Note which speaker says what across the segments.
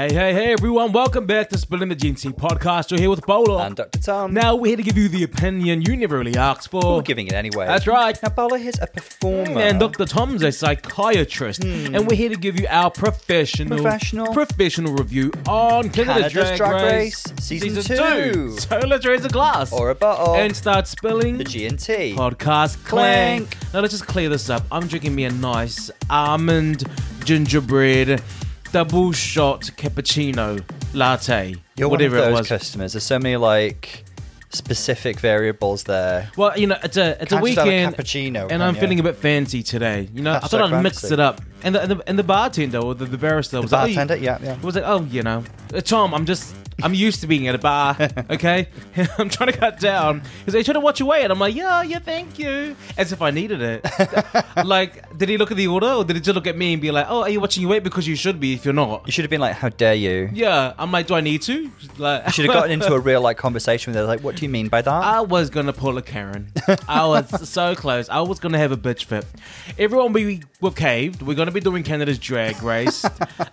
Speaker 1: Hey, hey, hey, everyone. Welcome back to Spilling the G&T podcast. You're here with Bolo.
Speaker 2: And Dr. Tom.
Speaker 1: now we're here to give you the opinion you never really asked for.
Speaker 2: We're giving it anyway.
Speaker 1: That's right.
Speaker 2: Now, Bolo is a performer.
Speaker 1: And Dr. Tom's a psychiatrist, and we're here to give you our professional,
Speaker 2: Hmm. Professional.
Speaker 1: professional review on Canada's,
Speaker 2: Canada's Drag Race, Season two.
Speaker 1: So let's raise a glass
Speaker 2: Or a bottle.
Speaker 1: and start spilling
Speaker 2: the G&T.
Speaker 1: podcast clank.
Speaker 2: Clank.
Speaker 1: Now let's just clear this up. I'm drinking me a nice almond gingerbread double shot cappuccino latte,
Speaker 2: You're
Speaker 1: whatever
Speaker 2: one of
Speaker 1: it
Speaker 2: those
Speaker 1: was.
Speaker 2: customers. There's so many, like, specific variables there.
Speaker 1: Well, you know, it's a it's a
Speaker 2: Can't just have a
Speaker 1: weekend,
Speaker 2: cappuccino,
Speaker 1: and
Speaker 2: can
Speaker 1: I'm
Speaker 2: ya?
Speaker 1: feeling a bit fancy today. You know, I thought I'd mix
Speaker 2: fancy.
Speaker 1: it up. And the, and the and the bartender or the, the barrister was like, oh,
Speaker 2: Bartender,
Speaker 1: you-
Speaker 2: yeah, yeah.
Speaker 1: was like, oh, you know, uh, Tom, I'm just. I'm used to being at a bar, okay? I'm trying to cut down. He's like, trying to watch your weight. And I'm like, yeah, yeah, thank you. As if I needed it. like, did he look at the order or did he just look at me and be like, oh, are you watching your weight? Because you should be if you're not.
Speaker 2: You should have been like, how dare you?
Speaker 1: Yeah, I'm like, do I need to? Like,
Speaker 2: You should have gotten into a real, like, conversation with her. Like, what do you mean by that?
Speaker 1: I was gonna pull a Karen. I was so close. I was gonna have a bitch fit. Everyone, we we've caved. We're gonna be doing Canada's Drag Race.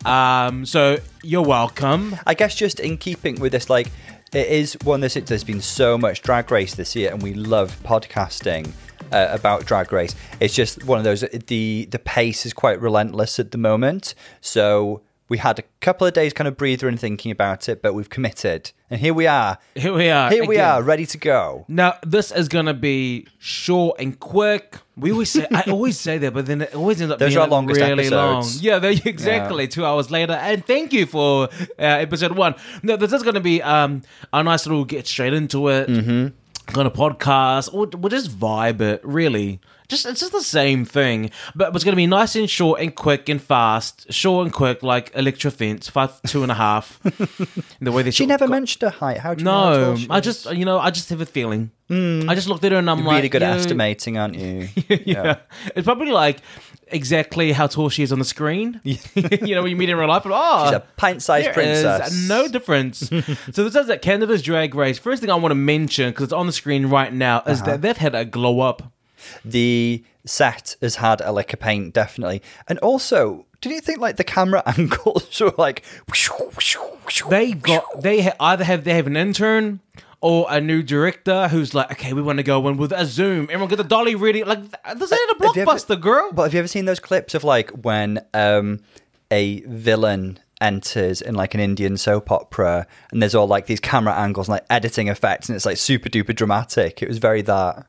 Speaker 1: um, so you're welcome.
Speaker 2: I guess just in keeping with this, like, it is one this. There's been so much drag race this year, and we love podcasting uh, about drag race. It's just one of those. The the pace is quite relentless at the moment, so we had a couple of days kind of breather and thinking about it, but we've committed, and here we are.
Speaker 1: Here we are.
Speaker 2: Here we are, ready to go.
Speaker 1: Now this is gonna be short and quick. We always say I always say that, but then it always ends up
Speaker 2: Those
Speaker 1: being
Speaker 2: are longest
Speaker 1: really long. Yeah, they, exactly. Two hours later, and thank you for uh, episode one. No, this is gonna be um a nice little get straight into it. Mm-hmm. Kind of podcast, or we'll just vibe it. Really, just it's just the same thing, but it's gonna be nice and short and quick and fast. Short and quick, like Elektra Fence, five two and a half. the way they
Speaker 2: She never mentioned her height. How do you know?
Speaker 1: no,
Speaker 2: tall
Speaker 1: I just you know I just have a feeling. I just looked at her and I'm
Speaker 2: You're
Speaker 1: like,
Speaker 2: really good at estimating, aren't you?
Speaker 1: yeah. it's probably like exactly how tall she is on the screen. you know when you meet her in real life, but oh,
Speaker 2: She's a pint-sized princess.
Speaker 1: no difference. so this is that Canada's Drag Race. First thing I want to mention because it's on the screen right now is
Speaker 2: Uh-huh.
Speaker 1: that they've had a glow up.
Speaker 2: The set has had a lick of paint, definitely. And also, did you think like the camera angles were like
Speaker 1: They got they ha- either have they have an intern. Or a new director who's like, okay, we want to go in with a zoom. Everyone get the dolly ready. Like, this ain't a
Speaker 2: you ever-
Speaker 1: blockbuster, girl.
Speaker 2: But have you ever seen those clips of like when um a villain enters in like an Indian soap opera and there's all like these camera angles and like editing effects and it's like super duper dramatic. It was very that.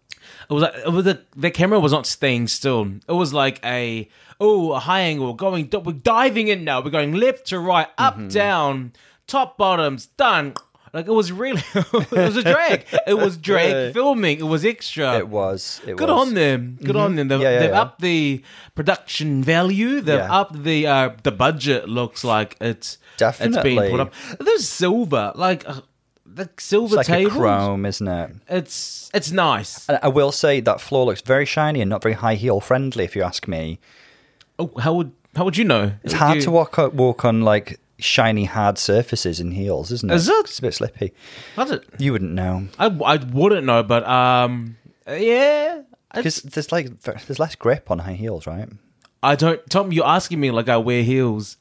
Speaker 1: It was like it was the the camera was not staying still. It was like a oh a high angle going we're diving in now. We're going left to right, up
Speaker 2: Mm-hmm.
Speaker 1: down, top bottoms done. Like it was really it was a drag. It was drag
Speaker 2: Yeah.
Speaker 1: filming. It was extra.
Speaker 2: It was. It
Speaker 1: Good
Speaker 2: was.
Speaker 1: on them. Good on them. They've,
Speaker 2: Yeah, yeah,
Speaker 1: they've upped the production value. They've upped the uh, the budget. Looks like it's definitely it's being put up. There's silver, like uh, the silver
Speaker 2: It's like chrome, isn't it?
Speaker 1: It's it's nice.
Speaker 2: And I will say that floor looks very shiny and not very high heel friendly, if you ask me.
Speaker 1: Oh, how would how would you know?
Speaker 2: It's hard
Speaker 1: You-
Speaker 2: to walk walk on like shiny hard surfaces in heels, isn't it?
Speaker 1: Is it?
Speaker 2: It's a bit slippy.
Speaker 1: It?
Speaker 2: You wouldn't know
Speaker 1: I, I wouldn't know, but um, yeah.
Speaker 2: Because there's like there's less grip on high heels, right?
Speaker 1: I don't. Tom, you're asking me like I wear heels.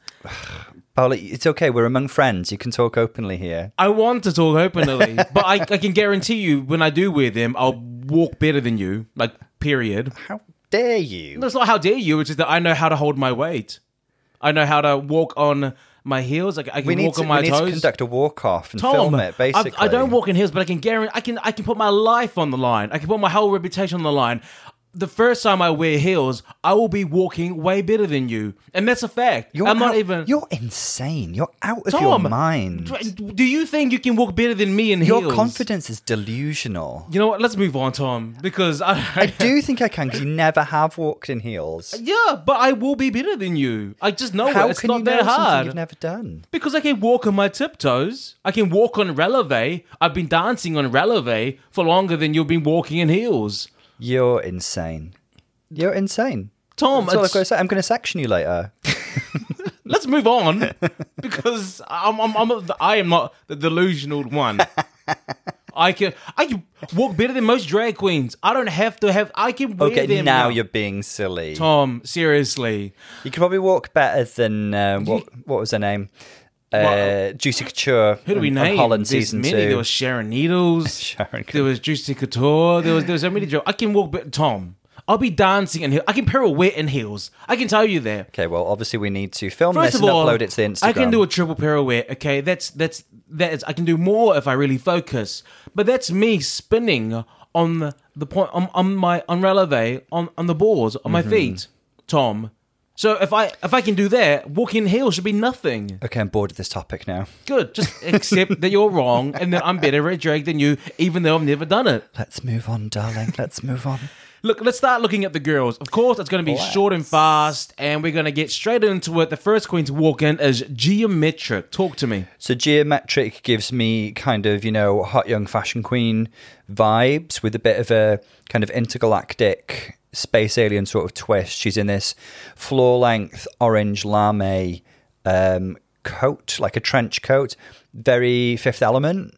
Speaker 2: Paula, it's okay. We're among friends. You can talk openly here.
Speaker 1: I want to talk openly, but I, I can guarantee you when I do wear them, I'll walk better than you. Like, period.
Speaker 2: How dare you?
Speaker 1: It's not how dare you. It's just that I know how to hold my weight. I know how to walk on my heels. Like I can
Speaker 2: We
Speaker 1: walk
Speaker 2: to,
Speaker 1: on my
Speaker 2: we need to
Speaker 1: toes.
Speaker 2: conduct a walk off and
Speaker 1: Tom,
Speaker 2: film it.
Speaker 1: I-
Speaker 2: Basically,
Speaker 1: I, don't walk in heels, but I can guarantee I can I can put my life on the line. I can put my whole reputation on the line. The first time I wear heels, I will be walking way better than you, and that's a fact.
Speaker 2: You're
Speaker 1: I'm not even.
Speaker 2: You're insane. You're out of your mind.
Speaker 1: Do do you think you can walk better than me in
Speaker 2: Your
Speaker 1: heels?
Speaker 2: Your confidence is delusional.
Speaker 1: You know what? Let's move on, Tom, because I.
Speaker 2: I do think I can because you never have walked in heels.
Speaker 1: Yeah, but I will be better than you. I just know
Speaker 2: How
Speaker 1: it. It's not
Speaker 2: you
Speaker 1: that hard.
Speaker 2: you've never done?
Speaker 1: Because I can walk on my tiptoes. I can walk on releve. I've been dancing on releve for longer than you've been walking in heels.
Speaker 2: You're insane. You're insane.
Speaker 1: Tom,
Speaker 2: That's all I've got to say. I'm going to section you later.
Speaker 1: let's move on because I'm, I'm, I'm I am not the delusional one. I can I can walk better than most drag queens. I don't have to have. I can wear
Speaker 2: Okay,
Speaker 1: them
Speaker 2: now you're being silly.
Speaker 1: Tom. Seriously,
Speaker 2: You could probably walk better than uh, what? What was her name? Uh, Juicy Couture,
Speaker 1: Who do we
Speaker 2: on
Speaker 1: name?
Speaker 2: Holland
Speaker 1: There's
Speaker 2: season
Speaker 1: many.
Speaker 2: two.
Speaker 1: There was Sharon Needles.
Speaker 2: Sharon
Speaker 1: There was Juicy Couture. There was there was so many jokes. I can walk, but Tom, I'll be dancing in heels. I can pirouette in heels. I can tell you that.
Speaker 2: Okay, well, obviously we need to film
Speaker 1: First
Speaker 2: this and
Speaker 1: all,
Speaker 2: upload it to Instagram.
Speaker 1: I can do a triple pirouette. Okay, that's that's that is. I can do more if I really focus. But that's me spinning on the, the point on, on my on releve on on the boards on my
Speaker 2: Mm-hmm.
Speaker 1: feet, Tom. So if I if I can do that, walking in heels should be nothing.
Speaker 2: Okay, I'm bored of this topic now.
Speaker 1: Good. Just accept that you're wrong and that I'm better at drag than you, even though I've never done it.
Speaker 2: Let's move on, darling. Let's move on.
Speaker 1: Look, let's start looking at the girls. Of course, it's going to be
Speaker 2: Let's.
Speaker 1: short and fast, and we're going to get straight into it. The first queen to walk in is Geometric. Talk to me.
Speaker 2: So geometric gives me kind of, you know, hot young fashion queen vibes with a bit of a kind of intergalactic space alien sort of twist. She's in this floor length orange lame um, coat, like a trench coat, very Fifth Element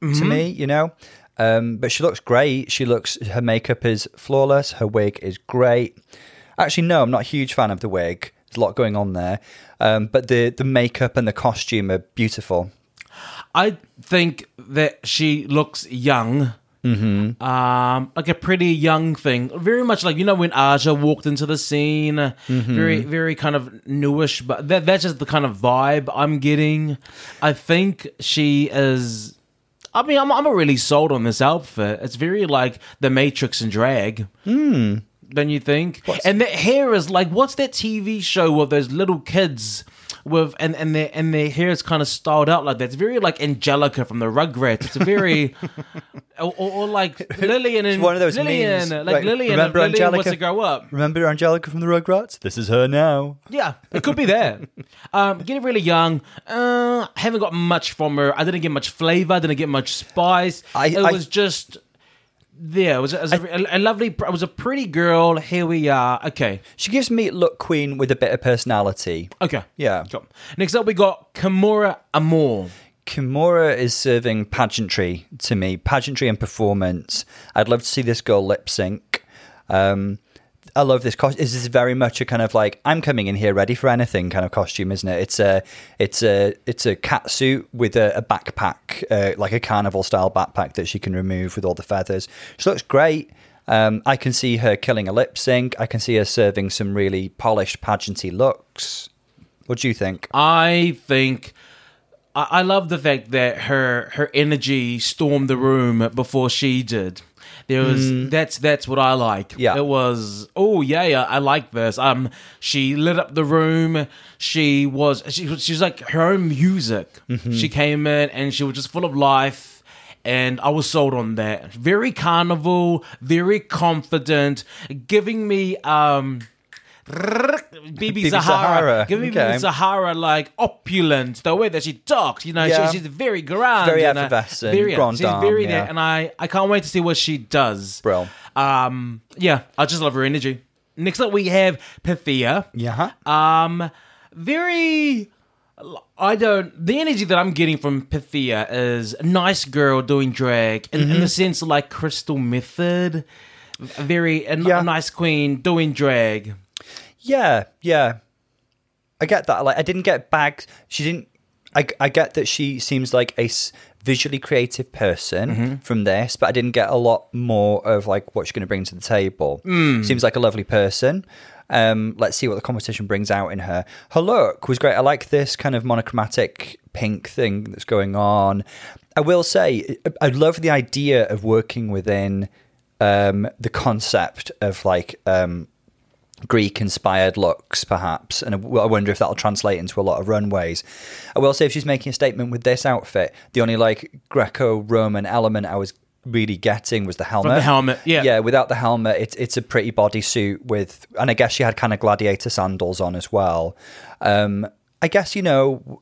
Speaker 2: to me, you know. Um, but she looks great. She looks her makeup is flawless. Her wig is great. Actually, no, I'm not a huge fan of the wig. There's a lot going on there, um, but the the makeup and the costume are beautiful.
Speaker 1: I think that she looks young. Mm-hmm. Um, like a pretty young thing. Very much like, you know, when Aja walked into the scene.
Speaker 2: Mm-hmm.
Speaker 1: Very, very kind of newish, but that, that's just the kind of vibe I'm getting. I think she is. I mean, I'm, I'm really sold on this outfit. It's very like the Matrix and drag. Hmm. Don't you think? And the hair is like, what's that TV show with those little kids with and and their and their hair is kind of styled out like that. It's very like Angelica from the Rugrats. It's a very or, or, or like Lillian and
Speaker 2: one of those
Speaker 1: Lillian,
Speaker 2: memes.
Speaker 1: like
Speaker 2: Like,
Speaker 1: Lillian.
Speaker 2: remember
Speaker 1: Lillian wants
Speaker 2: Angelica?
Speaker 1: to grow up.
Speaker 2: Remember Angelica from the Rugrats? This is her now.
Speaker 1: Yeah, it could be that. um, getting really young. Uh, haven't got much from her. I didn't get much flavor. I didn't get much spice.
Speaker 2: I-
Speaker 1: it
Speaker 2: I-
Speaker 1: was just. Yeah, it was, it was a, a lovely. It was a pretty girl. Here we are. Okay,
Speaker 2: She gives me look queen with a bit of personality.
Speaker 1: okay.
Speaker 2: Yeah.
Speaker 1: Cool. Next up, we got Kimora Amour.
Speaker 2: Kimura is serving pageantry to me, pageantry and performance. I'd love to see this girl lip sync. Um, I love this costume. This is very much a kind of like I'm coming in here ready for anything kind of costume, isn't it? It's a it's a it's a cat suit with a, a backpack, uh, like a carnival style backpack that she can remove with all the feathers. She looks great. Um, I can see her killing a lip sync. I can see her serving some really polished pageanty looks. What do you think?
Speaker 1: I think I, I love the fact that her her energy stormed the room before she did. There was that's that's what I like.
Speaker 2: Yeah.
Speaker 1: it was. Oh yeah, yeah, I like this. Um, she lit up the room. She was she was she's like her own music. She came in and she was just full of life. And I was sold on that. Very carnival, very confident, giving me um BeBe
Speaker 2: BeBe
Speaker 1: Zahara.
Speaker 2: Zahara,
Speaker 1: Give me
Speaker 2: okay.
Speaker 1: Zahara like opulent, the way that she talks. You know,
Speaker 2: Yeah.
Speaker 1: she, she's very grand,
Speaker 2: Very
Speaker 1: and, uh,
Speaker 2: effervescent,
Speaker 1: very,
Speaker 2: grand
Speaker 1: she's very
Speaker 2: yeah.
Speaker 1: and I I can't wait to see what she does.
Speaker 2: Bro.
Speaker 1: Um, yeah, I just love her energy. Next up, we have Pythia.
Speaker 2: Yeah.
Speaker 1: Um, very. I don't. The energy that I'm getting from Pythia is a nice girl doing drag, in,
Speaker 2: Mm-hmm.
Speaker 1: in the sense of like Crystal Methyd. Very a,
Speaker 2: Yeah.
Speaker 1: a nice queen doing drag.
Speaker 2: Yeah, yeah. I get that. Like, I didn't get bags. She didn't. I, I get that she seems like a s- visually creative person from this, but I didn't get a lot more of like what she's going to bring to the table. Seems like a lovely person. Um, let's see what the competition brings out in her. Her look was great. I like this kind of monochromatic pink thing that's going on. I will say, I I love the idea of working within um, the concept of like um, Greek inspired looks, perhaps. And I wonder if that'll translate into a lot of runways. I will say, if she's making a statement with this outfit, the only like Greco Roman element I was really getting was the helmet.
Speaker 1: the helmet, yeah.
Speaker 2: Yeah, without the helmet, it's, it's a pretty bodysuit with, and I guess she had kind of gladiator sandals on as well. Um, I guess, you know,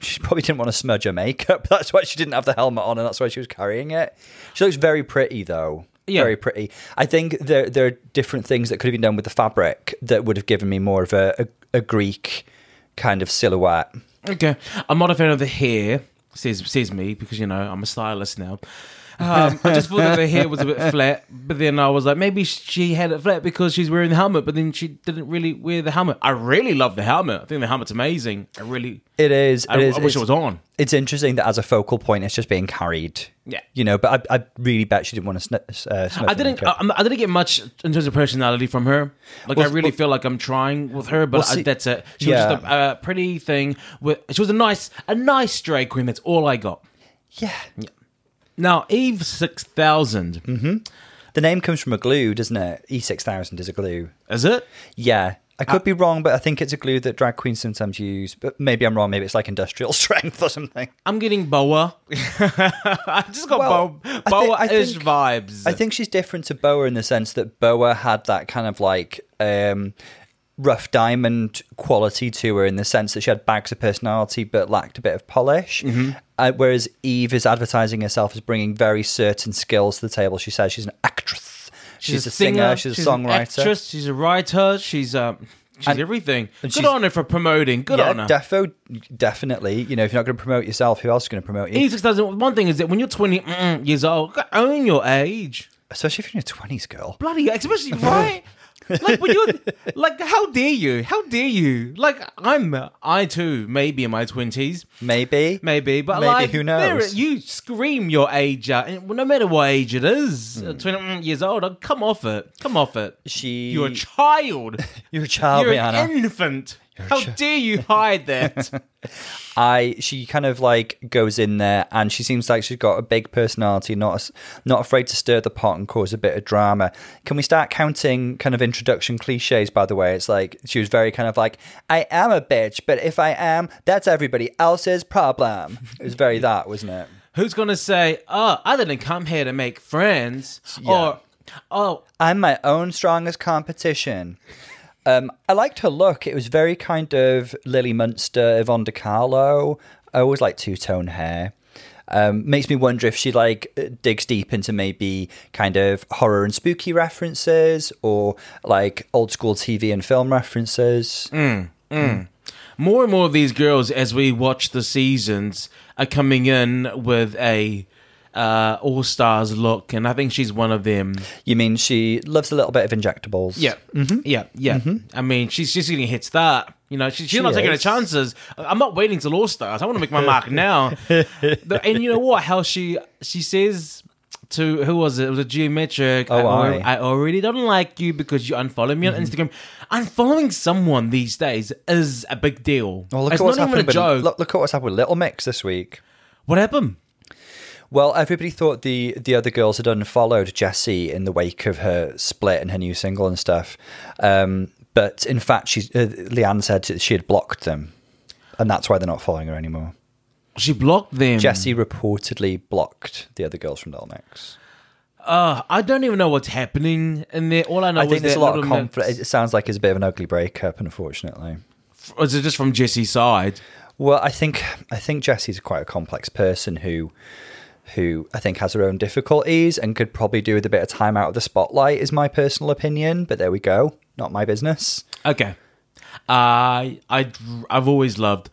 Speaker 2: she probably didn't want to smudge her makeup. That's why she didn't have the helmet on, and that's why she was carrying it. She looks very pretty, though.
Speaker 1: Yeah.
Speaker 2: Very pretty. I think there there are different things that could have been done with the fabric that would have given me more of a, a, a Greek kind of silhouette.
Speaker 1: Okay, I'm not a fan of the hair. Says says me because you know I'm a stylist now. Um, I just thought that her hair was a bit flat, but then I was like, maybe she had it flat because she's wearing the helmet, but then she didn't really wear the helmet. I really love the helmet. I think the helmet's amazing. I really,
Speaker 2: It is. It
Speaker 1: I,
Speaker 2: is.
Speaker 1: I wish it was on.
Speaker 2: it's interesting that as a focal point, it's just being carried.
Speaker 1: Yeah.
Speaker 2: You know, but I, I really bet she didn't want to sn- uh,
Speaker 1: I didn't. I, I didn't get much in terms of personality from her. Like
Speaker 2: Well,
Speaker 1: I really
Speaker 2: well-
Speaker 1: feel like I'm trying with her, but
Speaker 2: Well, see-
Speaker 1: I, that's it. She
Speaker 2: yeah.
Speaker 1: was just a uh, pretty thing. With she was a nice, a nice drag queen. That's all I got.
Speaker 2: yeah.
Speaker 1: Now Eve 6000.
Speaker 2: Mm. The name comes from a glue, doesn't it? E6000 is a glue.
Speaker 1: is it?
Speaker 2: Yeah. I
Speaker 1: Uh,
Speaker 2: could be wrong, but I think it's a glue that drag queens sometimes use. But maybe I'm wrong. Maybe it's like industrial strength or something.
Speaker 1: I'm getting boa. I just got
Speaker 2: Well,
Speaker 1: bo-
Speaker 2: I think-
Speaker 1: boa-ish
Speaker 2: think-
Speaker 1: vibes.
Speaker 2: I think she's different to Boa in the sense that Boa had that kind of like um, rough diamond quality to her in the sense that she had bags of personality but lacked a bit of polish.
Speaker 1: Mm-hmm.
Speaker 2: Uh, whereas Eve is advertising herself as bringing very certain skills to the table. She says she's an actress, she's, a, singer, she's a
Speaker 1: an
Speaker 2: songwriter.
Speaker 1: actress, she's a writer, she's um, she's
Speaker 2: And-
Speaker 1: everything.
Speaker 2: and
Speaker 1: Good
Speaker 2: she's-
Speaker 1: on her for promoting. Good
Speaker 2: yeah,
Speaker 1: on her.
Speaker 2: defo, definitely. You know, if you're not going to promote yourself, who else is going to promote you?
Speaker 1: Eve six thousand. One thing is that when you're 20 mm, years old, own your age.
Speaker 2: Especially if you're in your twenties, girl.
Speaker 1: bloody especially right like when you like how dare you? How dare you? Like i'm i too maybe in my 20s
Speaker 2: Maybe,
Speaker 1: maybe but
Speaker 2: Maybe,
Speaker 1: like
Speaker 2: who
Speaker 1: there-
Speaker 2: knows?
Speaker 1: you? Scream your age out. And no matter what age it is
Speaker 2: Hmm.
Speaker 1: 20 mm, years old come off it. Come off it.
Speaker 2: She-
Speaker 1: you're a child.
Speaker 2: You're a child,
Speaker 1: you're
Speaker 2: Rihanna.
Speaker 1: an infant how
Speaker 2: chi-
Speaker 1: dare you hide that
Speaker 2: I she kind of like goes in there and she seems like she's got a big personality, not not afraid to stir the pot and cause a bit of drama. Can we start counting kind of introduction cliches? By the way, it's like she was very kind of like I am a bitch, but if I am, that's everybody else's problem. It was very that, wasn't it?
Speaker 1: who's gonna say oh i didn't come here to make friends or oh
Speaker 2: I'm my own strongest competition. Um, I liked her look. It was very kind of Lily Munster, Yvonne De Carlo. I always like two tone hair. Um, makes me wonder if she like digs deep into maybe kind of horror and spooky references or like old school TV and film references.
Speaker 1: more and more of these girls as we watch the seasons are coming in with a uh, all stars look and i think she's one of them
Speaker 2: You mean she loves a little bit of injectables?
Speaker 1: yeah mm-hmm. Mm-hmm. yeah yeah mm-hmm. i mean she's just getting a hit start you know she, she's not taking her chances i'm not waiting till all stars i want to make my mark now The- and you know what how she she says to who was it? It was a geometric.
Speaker 2: Oh,
Speaker 1: I,
Speaker 2: I.
Speaker 1: I already don't like you because you unfollow me on Instagram. Unfollowing someone these days is a big deal.
Speaker 2: Well, look
Speaker 1: it's
Speaker 2: at what's
Speaker 1: not even a
Speaker 2: happened. With,
Speaker 1: joke.
Speaker 2: look, look at what's happened with Little Mix this week.
Speaker 1: What happened?
Speaker 2: Well, everybody thought the the other girls had unfollowed Jessie in the wake of her split and her new single and stuff. Um, but in fact, she uh, Leigh-Anne said she had blocked them, and that's why they're not following her anymore.
Speaker 1: She blocked them.
Speaker 2: Jessie reportedly blocked the other girls from Little Mix.
Speaker 1: Uh, I don't even know what's happening in there. All I know
Speaker 2: I
Speaker 1: is
Speaker 2: think there's a lot of conflict. It sounds like it's a bit of an ugly breakup, unfortunately.
Speaker 1: Or is it just from Jesse's side?
Speaker 2: Well, I think I think Jessie's quite a complex person who who I think has her own difficulties and could probably do with a bit of time out of the spotlight is my personal opinion, but there we go. Not my business.
Speaker 1: Okay. I I I've always loved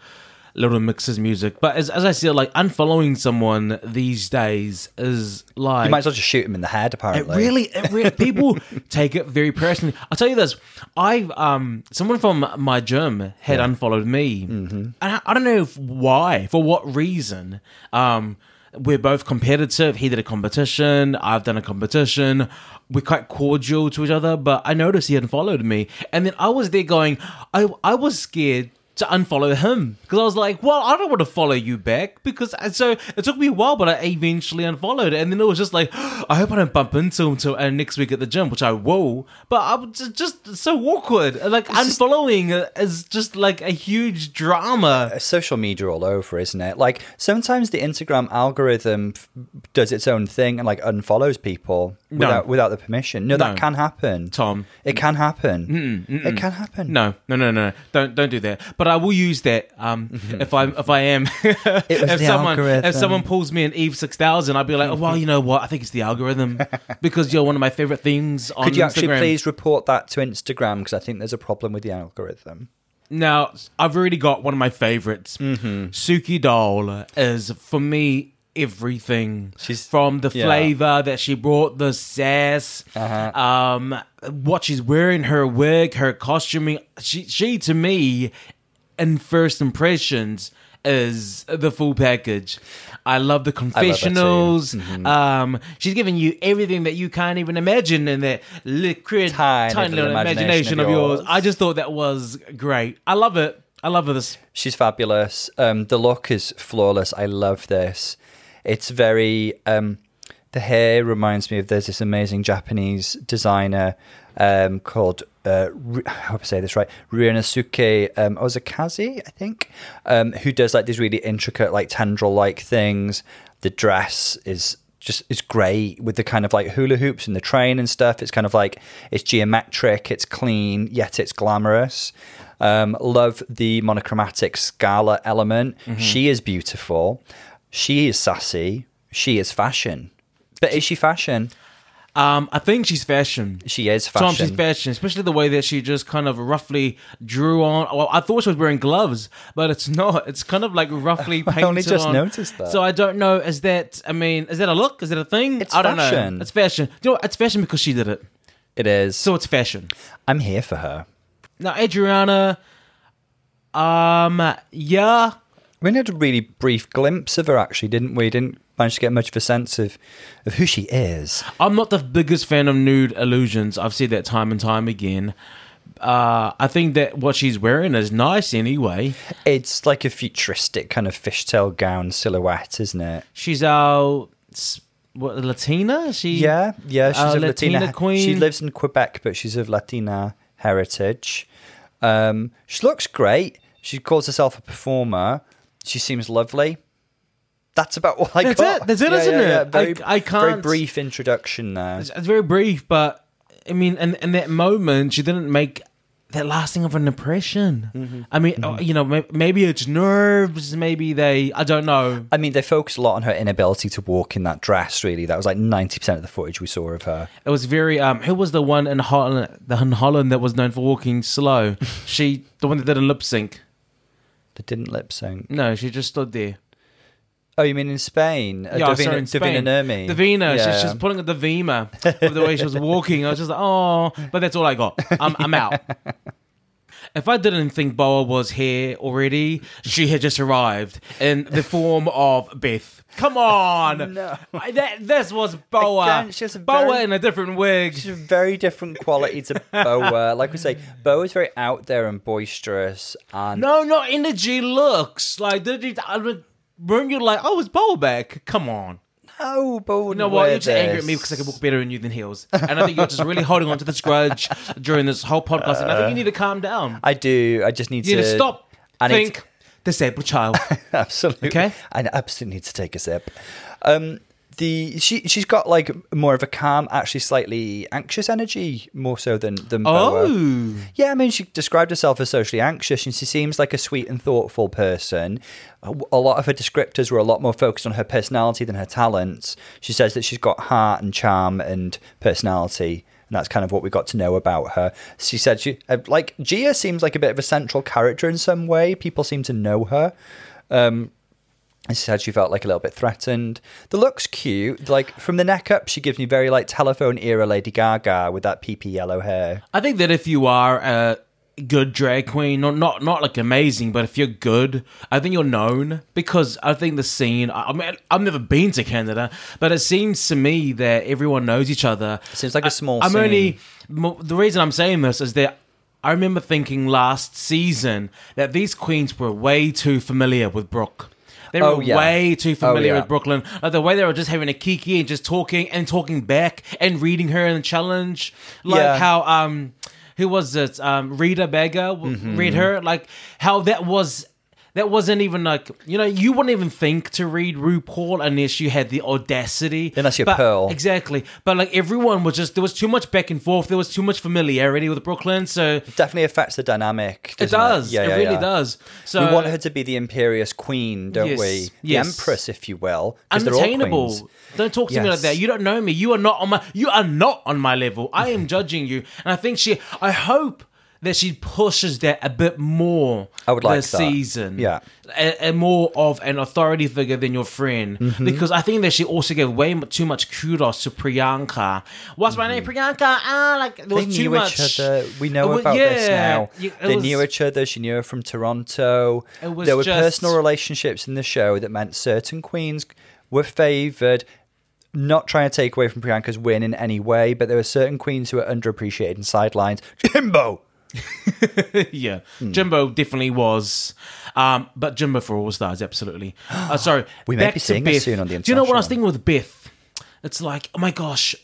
Speaker 1: Little Mix's music, but as as I see it, like unfollowing someone these days is like
Speaker 2: You might as well just shoot him in the head,
Speaker 1: It
Speaker 2: apparently.
Speaker 1: really, it really people take it very personally. I'll tell you this: I've um, someone from my gym had unfollowed me,
Speaker 2: Mm-hmm.
Speaker 1: and I, I don't know if, why, for what reason. Um, we're both competitive. He did a competition. I've done a competition. We're quite cordial to each other, but I noticed he hadn't followed me, and then I was there going, I I was scared to unfollow him because I was like, well, I don't want to follow you back because and so it took me a while, but I eventually unfollowed, and then it was just like, I hope I don't bump into him till uh, next week at the gym, which I will, but I'm just, just so awkward. Like unfollowing is just like a huge drama.
Speaker 2: social media all over, isn't it? Like sometimes the Instagram algorithm f- does its own thing and like unfollows people
Speaker 1: No.
Speaker 2: without without the permission. No, that can happen,
Speaker 1: Tom.
Speaker 2: It can happen. It can happen.
Speaker 1: No, no, no, no, don't don't do that. But I will use that um, if I if I am if someone
Speaker 2: algorithm.
Speaker 1: if someone pulls me an Eve six thousand, I'd be like, oh, well, you know what? I think it's the algorithm because you're one of my favorite things on
Speaker 2: Could you
Speaker 1: Instagram.
Speaker 2: actually please report that to Instagram because I think there's a problem with the algorithm.
Speaker 1: Now, I've already got one of my favorites.
Speaker 2: Mm-hmm.
Speaker 1: Suki Doll is, for me, everything.
Speaker 2: She's-
Speaker 1: from the
Speaker 2: yeah.
Speaker 1: flavor that she brought, the sass,
Speaker 2: Uh-huh.
Speaker 1: um, what she's wearing, her wig, her costuming. She, she to me, in first impressions, is the full package. I love the confessionals.
Speaker 2: Mm-hmm.
Speaker 1: Um, she's giving you everything that you can't even imagine in that liquid,
Speaker 2: Tiny
Speaker 1: tiny,
Speaker 2: little
Speaker 1: little imagination, of yours. I just thought that was great. I love it. I love this.
Speaker 2: She's fabulous. Um, the look is flawless. I love this. It's very. Um, the hair reminds me of there's this amazing Japanese designer um, called uh, I hope I say this right, Ryunosuke um, Okazaki, I think, um, who does like these really intricate like tendril like things. The dress is just is great with the kind of like hula hoops and the train and stuff. It's kind of like it's geometric, it's clean, yet it's glamorous. Um, love the monochromatic scala element. She is beautiful. She is sassy. She is fashion. But is she fashion?
Speaker 1: Um, I think she's fashion.
Speaker 2: She is
Speaker 1: Tom,
Speaker 2: fashion.
Speaker 1: she's fashion, especially the way that she just kind of roughly drew on. Well, I thought she was wearing gloves, but it's not. It's kind of like roughly painted.
Speaker 2: I only just
Speaker 1: on.
Speaker 2: noticed that.
Speaker 1: So I don't know. Is that? I mean, is that a look? Is that a thing?
Speaker 2: It's
Speaker 1: I don't
Speaker 2: fashion.
Speaker 1: know. It's fashion. You know, what? it's fashion because she did it.
Speaker 2: it is.
Speaker 1: So it's fashion.
Speaker 2: I'm here for her.
Speaker 1: Now, Adriana. Um. Yeah.
Speaker 2: We had a really brief glimpse of her, actually, didn't we? Didn't manage to get much of a sense of, of who she is.
Speaker 1: I'm not the biggest fan of nude illusions. I've said that time and time again. Uh, I think that what she's wearing is nice anyway.
Speaker 2: It's like a futuristic kind of fishtail gown silhouette, isn't it?
Speaker 1: She's our what Latina. She
Speaker 2: Yeah, yeah. She's of Latina,
Speaker 1: Latina queen.
Speaker 2: She lives in Quebec, but she's of Latina heritage. Um, she looks great. She calls herself a performer. She seems lovely. That's about all I
Speaker 1: That's
Speaker 2: got.
Speaker 1: it. That's it, isn't it?
Speaker 2: Very,
Speaker 1: I- I can't- Very
Speaker 2: brief introduction there.
Speaker 1: It's, it's very brief, but I mean, in, in that moment, she didn't make that lasting of an impression.
Speaker 2: Mm-hmm.
Speaker 1: I mean, uh, you know, maybe it's nerves. Maybe they. I don't know.
Speaker 2: I mean, they focused a lot on her inability to walk in that dress. Really, that was like ninety percent of the footage we saw of her.
Speaker 1: It was very. Um, who was the one in Holland? The in Holland that was known for walking slow. she, the one that didn't lip sync.
Speaker 2: That didn't lip sync.
Speaker 1: No, she just stood there.
Speaker 2: Oh, you mean in Spain? Uh,
Speaker 1: Yeah,
Speaker 2: Dovima,
Speaker 1: sorry, in Spain.
Speaker 2: Dovima Nurmi.
Speaker 1: Dovima,
Speaker 2: Yeah.
Speaker 1: she's just pulling at the Vima with the way she was walking. I was just like, oh, but that's all I got. I'm, I'm out. If I didn't think Boa was here already, she had just arrived in the form of Beth. Come on,
Speaker 2: No.
Speaker 1: I- that, this was Boa.
Speaker 2: Again, she has a
Speaker 1: Boa
Speaker 2: very-
Speaker 1: in a different wig.
Speaker 2: She's a very different quality to Boa. Like we say, Boa's very out there and boisterous, and
Speaker 1: No, no energy looks like. I Weren't you like, oh, it's Boa back? Come on.
Speaker 2: no, Boa.
Speaker 1: You know what? You're just angry at me because I can walk better than you than heels. And I think you're just really holding on to this grudge during this whole podcast. And I think you need to calm down.
Speaker 2: I do. I just need
Speaker 1: You need
Speaker 2: to
Speaker 1: to stop,
Speaker 2: I need
Speaker 1: think, disabled child.
Speaker 2: absolutely.
Speaker 1: Okay.
Speaker 2: I absolutely need to take a sip. Um, the she she's got like more of a calm, actually slightly anxious energy, more so than than Boa.
Speaker 1: Oh.
Speaker 2: Yeah, I mean, she described herself as socially anxious, and she seems like a sweet and thoughtful person. A lot of her descriptors were a lot more focused on her personality than her talents. She says that she's got heart and charm and personality, and that's kind of what we got to know about her. She said she uh, like Gia seems like a bit of a central character in some way. People seem to know her. Um, and she said she felt like a little bit threatened. The look's cute. Like from the neck up, she gives me very like telephone era Lady Gaga with that peepee yellow hair.
Speaker 1: I think that if you are a good drag queen, not not not like amazing, but if you're good, I think you're known because I think the scene. I I mean, I've never been to Canada, but it seems to me that everyone knows each other.
Speaker 2: Seems like a small
Speaker 1: I'm
Speaker 2: scene.
Speaker 1: only the reason I'm saying this is that. I remember thinking last season that these queens were way too familiar with Brooke. They were
Speaker 2: Oh, yeah.
Speaker 1: way too familiar
Speaker 2: yeah.
Speaker 1: with Brooke Lynn. Like the way they were just having a kiki and just talking and talking back and reading her in the challenge. Like
Speaker 2: Yeah.
Speaker 1: how um who was it? Um Rita Baga
Speaker 2: Mm-hmm.
Speaker 1: read her. Like how that was that wasn't even like you know, you wouldn't even think to read RuPaul unless you had the audacity.
Speaker 2: Unless you're
Speaker 1: But-
Speaker 2: Pearl.
Speaker 1: Exactly. But like everyone was just there was too much back and forth, there was too much familiarity with Brooke Lynn, so
Speaker 2: Definitely affects the dynamic.
Speaker 1: it does.
Speaker 2: Yeah,
Speaker 1: it
Speaker 2: yeah,
Speaker 1: really
Speaker 2: yeah.
Speaker 1: does. So
Speaker 2: we want her to be the imperious queen, don't
Speaker 1: Yes,
Speaker 2: we? The
Speaker 1: yes.
Speaker 2: empress, if you will.
Speaker 1: unattainable. Don't talk to me like that. You don't know me. You are not on my. You are not on my level. I am judging you, and I think she. I hope that she pushes that a bit more.
Speaker 2: I would like
Speaker 1: this
Speaker 2: that.
Speaker 1: season.
Speaker 2: Yeah.
Speaker 1: a, a more of an authority figure than your friend,
Speaker 2: Mm-hmm.
Speaker 1: because I think that she also gave way too much kudos to Priyanka. What's my name, Priyanka? Ah, like there
Speaker 2: Mm-hmm. They
Speaker 1: was too
Speaker 2: knew
Speaker 1: much.
Speaker 2: each other. We know about this now.
Speaker 1: it
Speaker 2: they
Speaker 1: was-
Speaker 2: knew each other. She knew her from Toronto.
Speaker 1: It was
Speaker 2: there were
Speaker 1: just-
Speaker 2: personal relationships in the show that meant certain queens were favoured. Not trying to take away from Priyanka's win in any way, but there were certain queens who were underappreciated and sidelined. Jimbo!
Speaker 1: yeah,
Speaker 2: Hmm.
Speaker 1: Jimbo definitely was. Um, but Jimbo for All Stars, absolutely. Uh, sorry,
Speaker 2: We may be seeing
Speaker 1: Beth.
Speaker 2: soon on the
Speaker 1: Do you know what I was thinking with Beth? It's like, oh my gosh,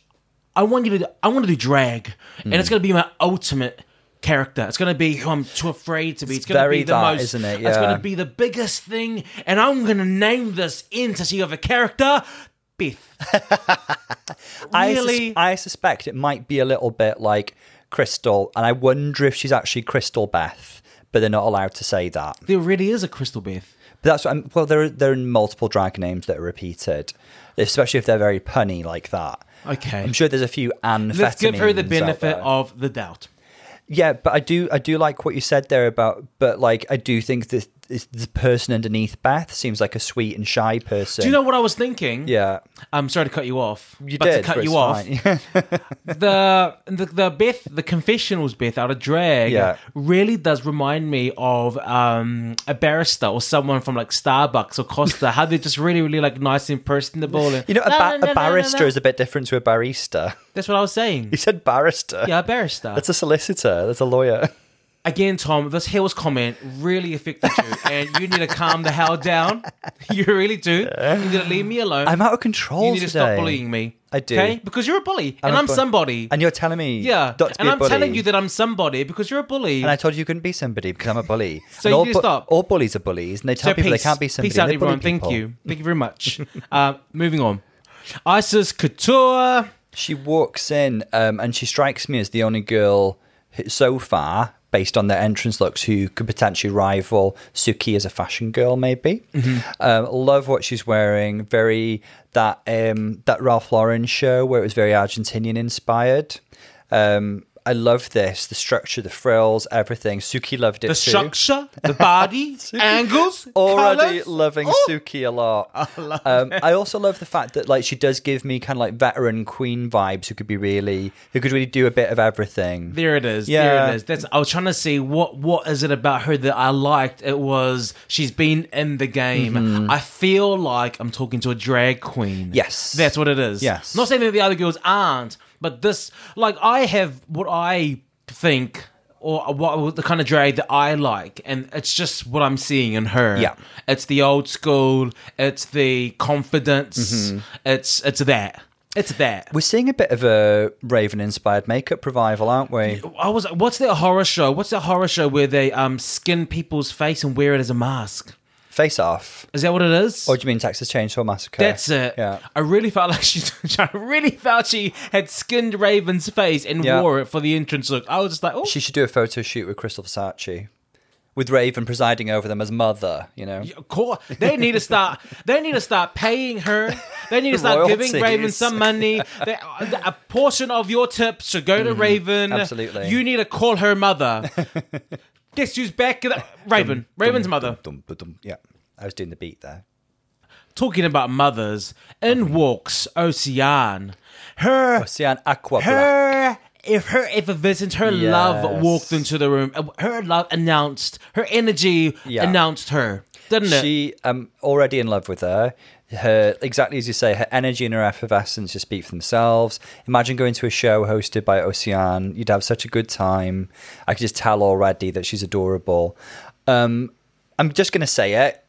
Speaker 1: I want you to, I want to do drag, and
Speaker 2: Hmm.
Speaker 1: it's going to be my ultimate character. It's going to be who I'm too afraid to be. It's,
Speaker 2: It's
Speaker 1: going to be the
Speaker 2: that,
Speaker 1: most,
Speaker 2: isn't it?
Speaker 1: It's going to be the biggest thing, and I'm going to name this entity of a character, Beth.
Speaker 2: I, sus-
Speaker 1: Really?
Speaker 2: I suspect it might be a little bit like Crystal, and I wonder if she's actually Crystal Beth, but they're not allowed to say that.
Speaker 1: there really is a Crystal Beth.
Speaker 2: But that's what I'm, well, there are, there are multiple drag names that are repeated, especially if they're very punny like that.
Speaker 1: Okay.
Speaker 2: I'm sure there's a few amphetamines.
Speaker 1: Let's give her the benefit of the doubt.
Speaker 2: Yeah, but I do I do like what you said there about, but like I do think that the person underneath Beth seems like a sweet and shy person.
Speaker 1: Do you know what I was thinking?
Speaker 2: Yeah,
Speaker 1: I'm sorry to cut you off.
Speaker 2: you
Speaker 1: but
Speaker 2: did.
Speaker 1: to cut you off, the, the the Beth, the confessionals Beth out of drag,
Speaker 2: Yeah.
Speaker 1: really does remind me of um, a barrister or someone from like Starbucks or Costa. how they're just really, really like nice and personable. And,
Speaker 2: you know, a, ba-
Speaker 1: no, no, no,
Speaker 2: a barrister is a bit different to a barista.
Speaker 1: That's what I was saying.
Speaker 2: You said barrister.
Speaker 1: Yeah, a barrister.
Speaker 2: That's a solicitor. That's a lawyer.
Speaker 1: Again, Tom, this Hills comment really affected you, and you need to calm the hell down. You really do. You need to leave me alone.
Speaker 2: I'm out of control
Speaker 1: you need to
Speaker 2: today.
Speaker 1: stop bullying me.
Speaker 2: I do.
Speaker 1: Okay? Because you're a bully, and
Speaker 2: a
Speaker 1: I'm
Speaker 2: bu-
Speaker 1: somebody.
Speaker 2: And you're telling me,
Speaker 1: Yeah,
Speaker 2: not to be
Speaker 1: and
Speaker 2: a
Speaker 1: I'm
Speaker 2: bully.
Speaker 1: telling you that I'm somebody because you're a bully.
Speaker 2: And I told you you couldn't be somebody because I'm a bully.
Speaker 1: So
Speaker 2: and
Speaker 1: you
Speaker 2: all,
Speaker 1: need to stop.
Speaker 2: all bullies are bullies, and they tell
Speaker 1: so
Speaker 2: people
Speaker 1: peace,
Speaker 2: they can't be somebody.
Speaker 1: peace out,
Speaker 2: and they bully
Speaker 1: everyone. Thank
Speaker 2: people.
Speaker 1: you, thank you very much. uh, moving on. Icesis Couture.
Speaker 2: She walks in um, and she strikes me as the only girl who- so far, based on their entrance looks, who could potentially rival Suki as a fashion girl. Maybe.
Speaker 1: Mm-hmm.
Speaker 2: Um, love what she's wearing. Very that um, that Ralph Lauren show where it was very Argentinian inspired. Um, I love this. The structure, the frills, everything. Suki loved it
Speaker 1: The
Speaker 2: too.
Speaker 1: structure, the body, angles,
Speaker 2: already
Speaker 1: colours.
Speaker 2: loving
Speaker 1: Oh,
Speaker 2: Suki a lot. I, um, I also love the fact that like she does give me kind of like veteran queen vibes who could be really who could really do a bit of everything.
Speaker 1: There it is.
Speaker 2: Yeah.
Speaker 1: There it is. That's. I was trying to see what what is it about her that I liked. It was she's been in the game. I feel like I'm talking to a drag queen.
Speaker 2: Mm-hmm. Yes.
Speaker 1: that's what it is.
Speaker 2: Yes.
Speaker 1: not saying that the other girls aren't, but this like I have what I think. Or what the kind of drag that I like, and it's just what I'm seeing in her.
Speaker 2: Yeah.
Speaker 1: it's the old school. It's the confidence.
Speaker 2: Mm-hmm.
Speaker 1: It's it's that. It's that.
Speaker 2: We're seeing a bit of a Raven inspired makeup revival, aren't we?
Speaker 1: I was. What's that horror show? What's that horror show where they um skin people's face and wear it as a mask?
Speaker 2: Face off.
Speaker 1: Is that what it is?
Speaker 2: Or do you mean Texas Chainsaw Massacre?
Speaker 1: That's it.
Speaker 2: Yeah.
Speaker 1: I really felt like she. I really felt she had skinned Raven's face and
Speaker 2: Yeah.
Speaker 1: wore it for the entrance look. I was just like, oh,
Speaker 2: She should do a photo shoot with Krystal Versace. With Raven presiding over them as mother, you know?
Speaker 1: of course. They need to start. They need to start paying her. They need to start giving Raven some money. They, a portion of your tips should go to Raven.
Speaker 2: Mm-hmm. absolutely.
Speaker 1: You need to call her mother. Guess who's back? Raven. Raven's mother.
Speaker 2: Dum, dum, dum. Yeah. I was doing the beat there.
Speaker 1: talking about mothers, in walks Ocean. Her,
Speaker 2: Ocean Aqua Black.
Speaker 1: If her, if her effervescence, her love walked into the room. Uh, Her love announced, her energy
Speaker 2: Yeah.
Speaker 1: announced her, didn't it?
Speaker 2: She, I'm already in love with her. Her, exactly as you say, her energy and her effervescence just speak for themselves. Imagine going to a show hosted by Ocean. You'd have such a good time. I could just tell already that she's adorable. Um, I'm just going to say it.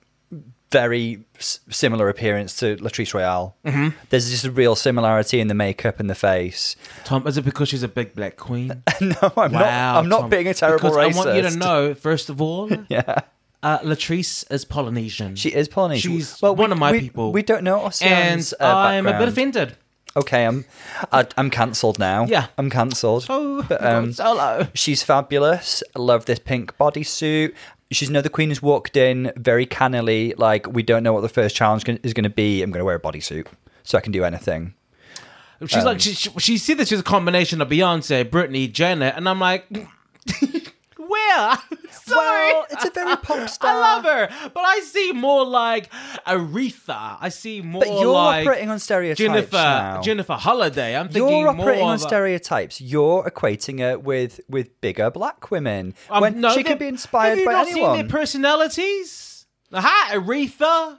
Speaker 2: Very s- similar appearance to Latrice Royale. Mm-hmm. There's just a real similarity in the makeup and the face.
Speaker 1: Tom, is it because she's a big black queen?
Speaker 2: no, I'm not. I'm not
Speaker 1: Tom.
Speaker 2: being a terrible
Speaker 1: because
Speaker 2: racist.
Speaker 1: I want you to know, first of all,
Speaker 2: Yeah,
Speaker 1: uh, Latrice is Polynesian.
Speaker 2: she is Polynesian.
Speaker 1: She's
Speaker 2: we-
Speaker 1: one of my
Speaker 2: we-
Speaker 1: people.
Speaker 2: We don't know
Speaker 1: and
Speaker 2: uh,
Speaker 1: I'm a bit offended.
Speaker 2: Okay, I'm I, I'm cancelled now.
Speaker 1: Yeah.
Speaker 2: I'm cancelled.
Speaker 1: Oh,
Speaker 2: But, um,
Speaker 1: solo.
Speaker 2: she's fabulous. I love this pink bodysuit. She's another queen who's walked in very cannily, like we don't know what the first challenge is going to be. I'm going to wear a bodysuit so I can do anything.
Speaker 1: She's like she, she, she said that she's a combination of Beyonce, Britney, Janet, and I'm like, Sorry.
Speaker 2: Well, it's a very pop star.
Speaker 1: I love her, but I see more like Aretha. I see more
Speaker 2: But you're
Speaker 1: like
Speaker 2: operating on stereotypes
Speaker 1: Jennifer
Speaker 2: now.
Speaker 1: Jennifer Holliday. I'm thinking
Speaker 2: You're operating on stereotypes. You're equating her with with bigger black women
Speaker 1: Um,
Speaker 2: when
Speaker 1: no,
Speaker 2: she
Speaker 1: they-
Speaker 2: could be inspired
Speaker 1: have you
Speaker 2: by
Speaker 1: not
Speaker 2: anyone.
Speaker 1: Seen their personalities? Aha, Aretha.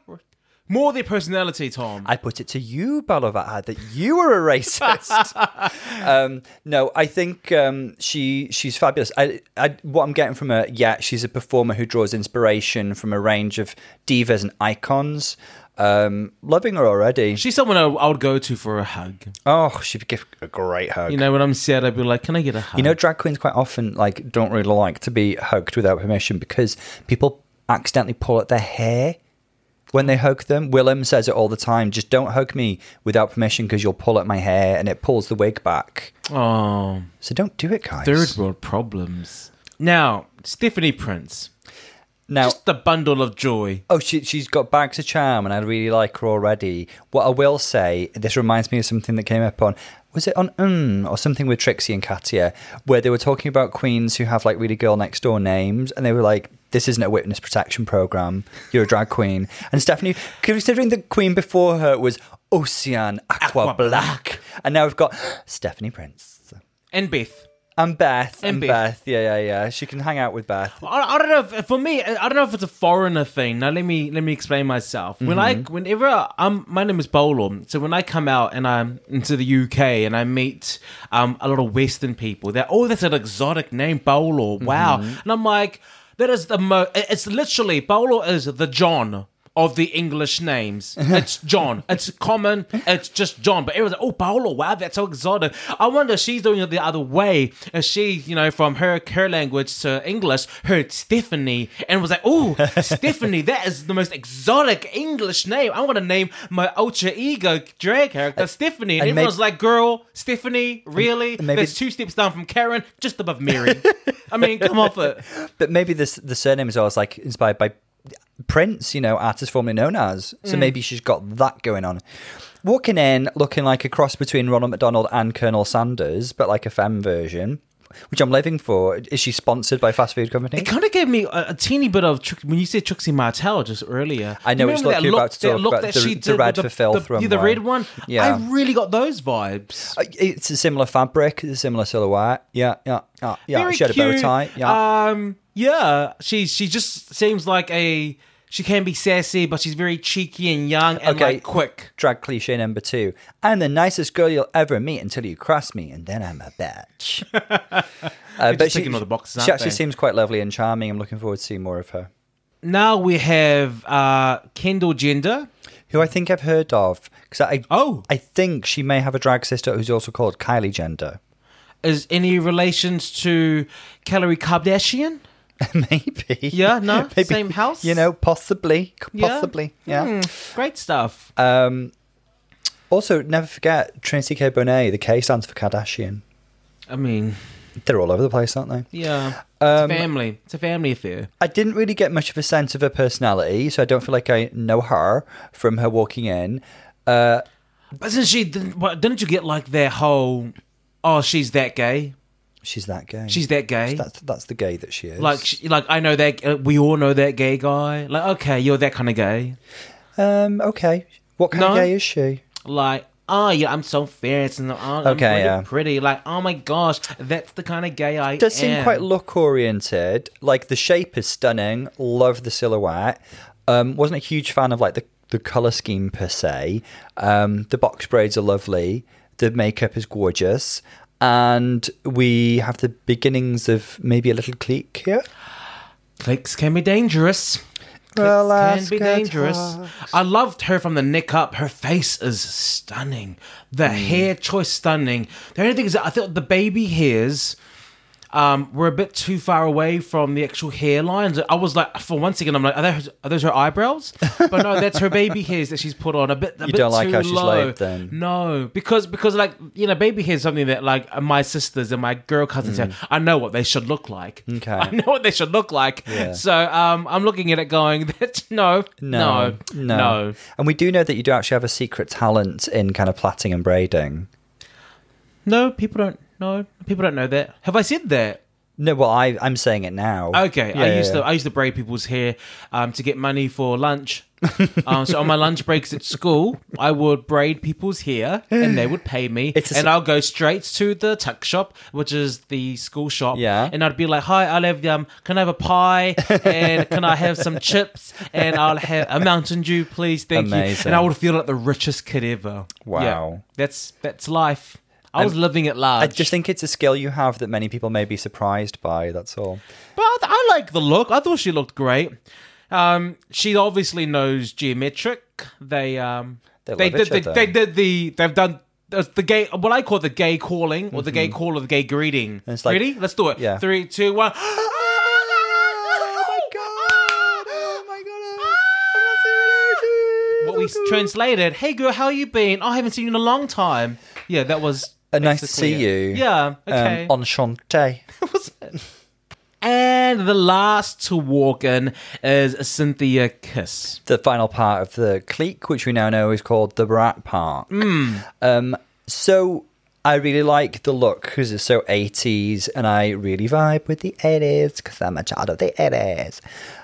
Speaker 1: More their personality, Tom.
Speaker 2: I put it to you, Balovat, that you were a racist. um, no, I think um, she she's fabulous. I, I, what I'm getting from her, yeah, she's a performer who draws inspiration from a range of divas and icons. Um, loving her already.
Speaker 1: She's someone I, I would go to for a hug.
Speaker 2: oh, she'd give a great hug.
Speaker 1: You know, when I'm sad, I'd be like, "Can I get a hug?"
Speaker 2: You know, drag queens quite often like don't really like to be hugged without permission because people accidentally pull at their hair when they hug them. Willam says it all the time. Just don't hug me without permission because you'll pull at my hair and it pulls the wig back.
Speaker 1: oh,
Speaker 2: So don't do it, guys.
Speaker 1: third world problems. Now, Stephanie Prince,
Speaker 2: now,
Speaker 1: just the bundle of joy.
Speaker 2: oh, she, she's got bags of charm and I really like her already. What I will say, this reminds me of something that came up on. Was it on um or something with Trixie and Katia, where they were talking about queens who have like really girl next door names, and they were like, "This isn't a witness protection program. You're a drag queen." And Stephanie, considering the queen before her was Ocean Aqua,
Speaker 1: Aqua
Speaker 2: Black,
Speaker 1: Black.
Speaker 2: and now we've got Stephanie Prince
Speaker 1: And Beth.
Speaker 2: and Beth and,
Speaker 1: And
Speaker 2: Beth.
Speaker 1: Beth.
Speaker 2: Yeah, yeah, yeah. She can hang out with Beth.
Speaker 1: I, I don't know. If, for me, I don't know if it's a foreigner thing. Now let me let me explain myself. When I
Speaker 2: Mm-hmm.
Speaker 1: whenever I'm my name is Bolo, so when I come out and I'm into the UK and I meet um a lot of Western people, they're oh that's an exotic name, Bolo. Wow,
Speaker 2: Mm-hmm.
Speaker 1: and I'm like that is the mo. It's literally Bolo is the John. Of the English names, it's John. It's common. It's just John. But everyone's like, "Oh, Paolo, wow, that's so exotic." I wonder if she's doing it the other way. Is she, you know, from her her language to English, heard Stephanie and was like, "Oh, Stephanie, that is the most exotic English name. I want to name my ultra ego drag character Stephanie." And,
Speaker 2: and
Speaker 1: everyone's
Speaker 2: maybe-
Speaker 1: like, "Girl, Stephanie, really?
Speaker 2: and maybe-
Speaker 1: That's two steps down from Karen, just above Mary." I mean, come off it.
Speaker 2: But maybe this the surname is always like inspired by Prince, you know, artist formerly known as. So
Speaker 1: Mm.
Speaker 2: maybe she's got that going on. Walking in looking like a cross between Ronald McDonald and Colonel Sanders, but like a femme version, which I'm living for. Is she sponsored by fast food company?
Speaker 1: It kind of gave me a, a teeny bit of when you said Trixie Mattel just earlier.
Speaker 2: I know
Speaker 1: You
Speaker 2: which
Speaker 1: remember
Speaker 2: look you're about to talk
Speaker 1: look
Speaker 2: about,
Speaker 1: that
Speaker 2: the-
Speaker 1: she
Speaker 2: the
Speaker 1: did
Speaker 2: red
Speaker 1: with
Speaker 2: for filth
Speaker 1: the,
Speaker 2: runway.
Speaker 1: yeah, the red one.
Speaker 2: Yeah.
Speaker 1: I really got those vibes.
Speaker 2: Uh, It's a similar fabric, it's a similar silhouette. Yeah, yeah, yeah. yeah.
Speaker 1: Very
Speaker 2: she had a bow tie. Yeah.
Speaker 1: Um, yeah. She she just seems like a. She can be sassy, but she's very cheeky and young and
Speaker 2: Okay.
Speaker 1: like quick.
Speaker 2: Drag cliche number two. I'm the nicest girl you'll ever meet until you cross me, and then I'm a bitch. uh,
Speaker 1: all the boxes,
Speaker 2: she actually
Speaker 1: they?
Speaker 2: seems quite lovely and charming. I'm looking forward to seeing more of her.
Speaker 1: Now we have uh, Kendall Gender.
Speaker 2: Who I think I've heard of because I
Speaker 1: Oh.
Speaker 2: I think she may have a drag sister who's also called Kylie Gender.
Speaker 1: Is any relations to Calorie Kardashian?
Speaker 2: Maybe.
Speaker 1: Yeah, no? Same house?
Speaker 2: You know, possibly, possibly. Yeah.
Speaker 1: Hmm, great stuff.
Speaker 2: Um. Also, never forget Trinity K. Bonet. The K stands for Kardashian.
Speaker 1: I mean,
Speaker 2: They're all over the place, aren't they?
Speaker 1: yeah.
Speaker 2: Um,
Speaker 1: it's a family. It's a family affair.
Speaker 2: I didn't really get much of a sense of her personality, so I don't feel like I know her from her walking in. Uh,
Speaker 1: But since she didn't you get like their whole, oh, she's that gay.
Speaker 2: She's that gay.
Speaker 1: She's that gay.
Speaker 2: that's that's the gay that she is.
Speaker 1: like, she, like I know that uh, we all know that gay guy. Like, okay, you're that kind of gay.
Speaker 2: um, okay. What kind
Speaker 1: No?
Speaker 2: of gay is she?
Speaker 1: Like, oh yeah, I'm so fierce and oh, I'm
Speaker 2: Okay,
Speaker 1: really
Speaker 2: yeah.
Speaker 1: pretty. Like, oh my gosh, that's the kind of gay I
Speaker 2: Does seem quite look oriented. Like the shape is stunning. Love the silhouette. Um, wasn't a huge fan of like the the color scheme per se. Um, the box braids are lovely. The makeup is gorgeous. And we have the beginnings of maybe a little clique here.
Speaker 1: Clicks can be dangerous.
Speaker 2: Well,
Speaker 1: can be dangerous.
Speaker 2: hot.
Speaker 1: I loved her from the neck up. Her face is stunning. The
Speaker 2: Hmm.
Speaker 1: hair choice stunning. The only thing is that I thought the baby hairs um, were a bit too far away from the actual hairlines. I was like, for one second, I'm like, are those, are those her eyebrows? But no, that's her baby hairs that she's put on. A bit, a
Speaker 2: You
Speaker 1: bit
Speaker 2: don't like how she's
Speaker 1: low.
Speaker 2: laid then?
Speaker 1: No, because because like you know, baby hair is something that like my sisters and my girl cousins have. I know what they should look like.
Speaker 2: Okay.
Speaker 1: I know what they should look like.
Speaker 2: Yeah.
Speaker 1: So um, I'm looking at it going, that no, no, no, no.
Speaker 2: And we do know that you do actually have a secret talent in kind of plaiting and braiding.
Speaker 1: No, people don't know. People don't know that. Have I said that?
Speaker 2: No, well, I I'm saying it now.
Speaker 1: Okay,
Speaker 2: Yeah,
Speaker 1: I
Speaker 2: yeah,
Speaker 1: used
Speaker 2: yeah.
Speaker 1: to I used to braid people's hair um, to get money for lunch. um, so on my lunch breaks at school, I would braid people's hair, and they would pay me.
Speaker 2: It's a s-
Speaker 1: and I'll go straight to the tuck shop, which is the school shop.
Speaker 2: Yeah.
Speaker 1: and I'd be like, "Hi, I'll have um, can I have a pie? And can I have some chips? And I'll have a Mountain Dew, please, thank you."
Speaker 2: Amazing.
Speaker 1: And I would feel like the richest kid ever.
Speaker 2: Wow.
Speaker 1: Yeah, that's that's life. I was living at large.
Speaker 2: I just think it's a skill you have that many people may be surprised by. That's all.
Speaker 1: But I, I like the look. I thought she looked great. Um, she obviously knows geometric. They um,
Speaker 2: they,
Speaker 1: they did
Speaker 2: the,
Speaker 1: they did the they've done uh, the gay what I call the gay calling or the gay call or the gay greeting.
Speaker 2: Mm-hmm. Like-
Speaker 1: Ready? Let's do it.
Speaker 2: Yeah.
Speaker 1: Three, two, one.
Speaker 2: Oh my god!
Speaker 1: What we translated, "Hey girl, how you been? Oh, I haven't seen you in a long time." Yeah, that was
Speaker 2: Uh, nice to see you.
Speaker 1: Yeah. Okay.
Speaker 2: Um, enchanté.
Speaker 1: and the last to walk in is Synthia Kiss.
Speaker 2: the final part of the clique, which we now know is called the Brat Pack. Um, so I really like the look because it's so 80s, and I really vibe with the 80s because I'm a child of the 80s.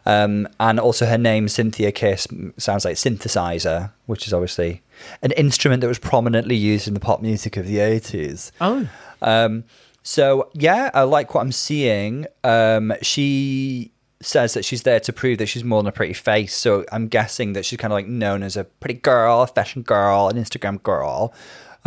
Speaker 2: Um, and also, her name, Synthia Kiss, sounds like synthesizer, which is obviously an instrument that was prominently used in the pop music of the 80s.
Speaker 1: Oh.
Speaker 2: Um, so yeah, I like what I'm seeing. Um, she says that she's there to prove that she's more than a pretty face. So I'm guessing that she's kind of like known as a pretty girl, a fashion girl, an Instagram girl.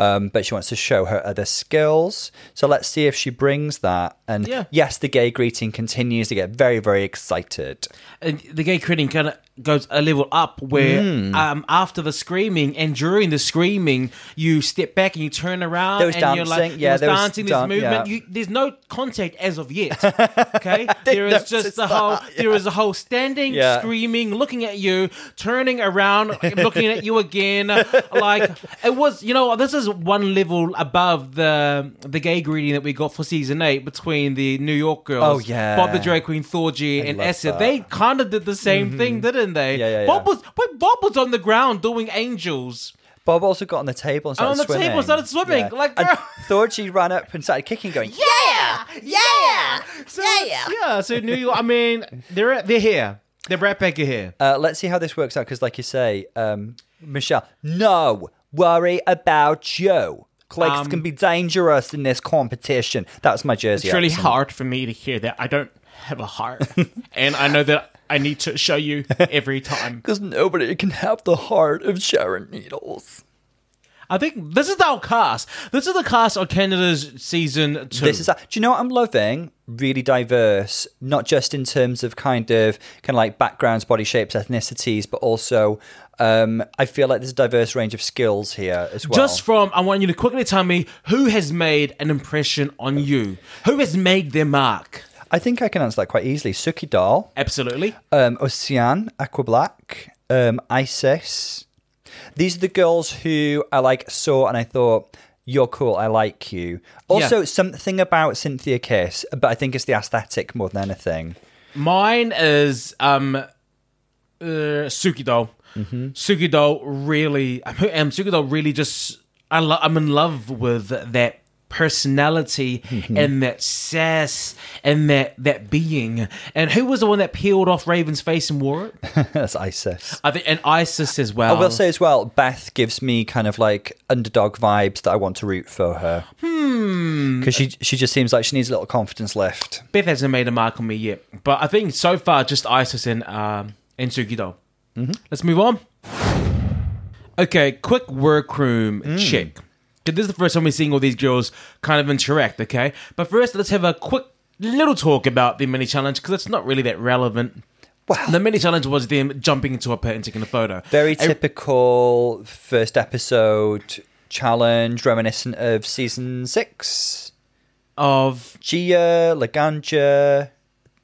Speaker 2: Um, but she wants to show her other skills. So let's see if she brings that. And
Speaker 1: Yeah.
Speaker 2: yes, the gay greeting continues to get very, very excited.
Speaker 1: and the gay greeting kind of goes a level up where
Speaker 2: Hmm.
Speaker 1: um, after the screaming and during the screaming you step back and you turn around
Speaker 2: There was
Speaker 1: and you're like
Speaker 2: dancing, yeah,
Speaker 1: there was
Speaker 2: there was
Speaker 1: dancing
Speaker 2: dan-
Speaker 1: there's movement
Speaker 2: yeah.
Speaker 1: you, there's no contact as of yet okay there is just the whole
Speaker 2: that,
Speaker 1: there is a whole standing
Speaker 2: Yeah.
Speaker 1: screaming looking at you turning around looking at you again like it was you know this is one level above the the gay greeting that we got for season 8 between the New York girls
Speaker 2: Oh, yeah.
Speaker 1: Bob the drag queen Thorgy and
Speaker 2: love
Speaker 1: Acid
Speaker 2: that.
Speaker 1: they kind of did the same thing, didn't they?
Speaker 2: Mm-hmm. Yeah, yeah,
Speaker 1: Bob
Speaker 2: yeah.
Speaker 1: was Bob was on the ground doing angels.
Speaker 2: Bob also got on the table and started
Speaker 1: on the
Speaker 2: swimming.
Speaker 1: table, started swimming, like,
Speaker 2: and
Speaker 1: girl.
Speaker 2: Thorgy ran up and started kicking, going,
Speaker 3: Yeah! Yeah!
Speaker 1: So, yeah. So New York. I mean, they're they're here. They're right back here.
Speaker 2: Uh, let's see how this works out because, like you say, um, Michelle, no worry about you. Cliques
Speaker 1: Um,
Speaker 2: can be dangerous in this competition. That's my Jersey.
Speaker 1: It's really
Speaker 2: accent.
Speaker 1: hard for me to hear that. I don't have a heart, and I know that I need to show you every time.
Speaker 2: because nobody can have the heart of Sharon Needles.
Speaker 1: I think this is our cast. This is the cast of Canada's season two.
Speaker 2: This is. Do you know what I'm loving? Really diverse, not just in terms of kind of kind of like backgrounds, body shapes, ethnicities, but also um, I feel like there's a diverse range of skills here as well.
Speaker 1: Just from, I want you to quickly tell me who has made an impression on you. Who has made their mark?
Speaker 2: I think I can answer that quite easily. Suki Doll.
Speaker 1: Absolutely.
Speaker 2: um, Ocean, Aqua Black, um, Icesis. These are the girls who I like saw and I thought, you're cool, I like you. Also,
Speaker 1: Yeah.
Speaker 2: something about Synthia Kiss, but I think it's the aesthetic more than anything.
Speaker 1: Mine is um uh, Suki Doll.
Speaker 2: Mm-hmm.
Speaker 1: Suki Doll really um Suki Doll really just I lo- I'm in love with that personality
Speaker 2: Mm-hmm.
Speaker 1: and that sass and that that being. And who was the one that peeled off Raven's face and wore it?
Speaker 2: That's Icesis.
Speaker 1: I think and Icesis as well.
Speaker 2: I will say as well, Beth gives me kind of like underdog vibes that I want to root for her. Hmm. Because she she just seems like she needs a little confidence lift.
Speaker 1: Beth hasn't made a mark on me yet, but I think so far just Icesis and um and Suki Doll.
Speaker 2: Mm-hmm.
Speaker 1: Let's move on. Okay, quick workroom
Speaker 2: Mm.
Speaker 1: check. This is the first time we're seeing all these girls kind of interact. Okay, but first let's have a quick little talk about the mini challenge because it's not really that relevant.
Speaker 2: Wow.
Speaker 1: The mini challenge was them jumping into a pit and taking a photo.
Speaker 2: Very typical first episode challenge, reminiscent of season six.
Speaker 1: of
Speaker 2: Gia, Laganja,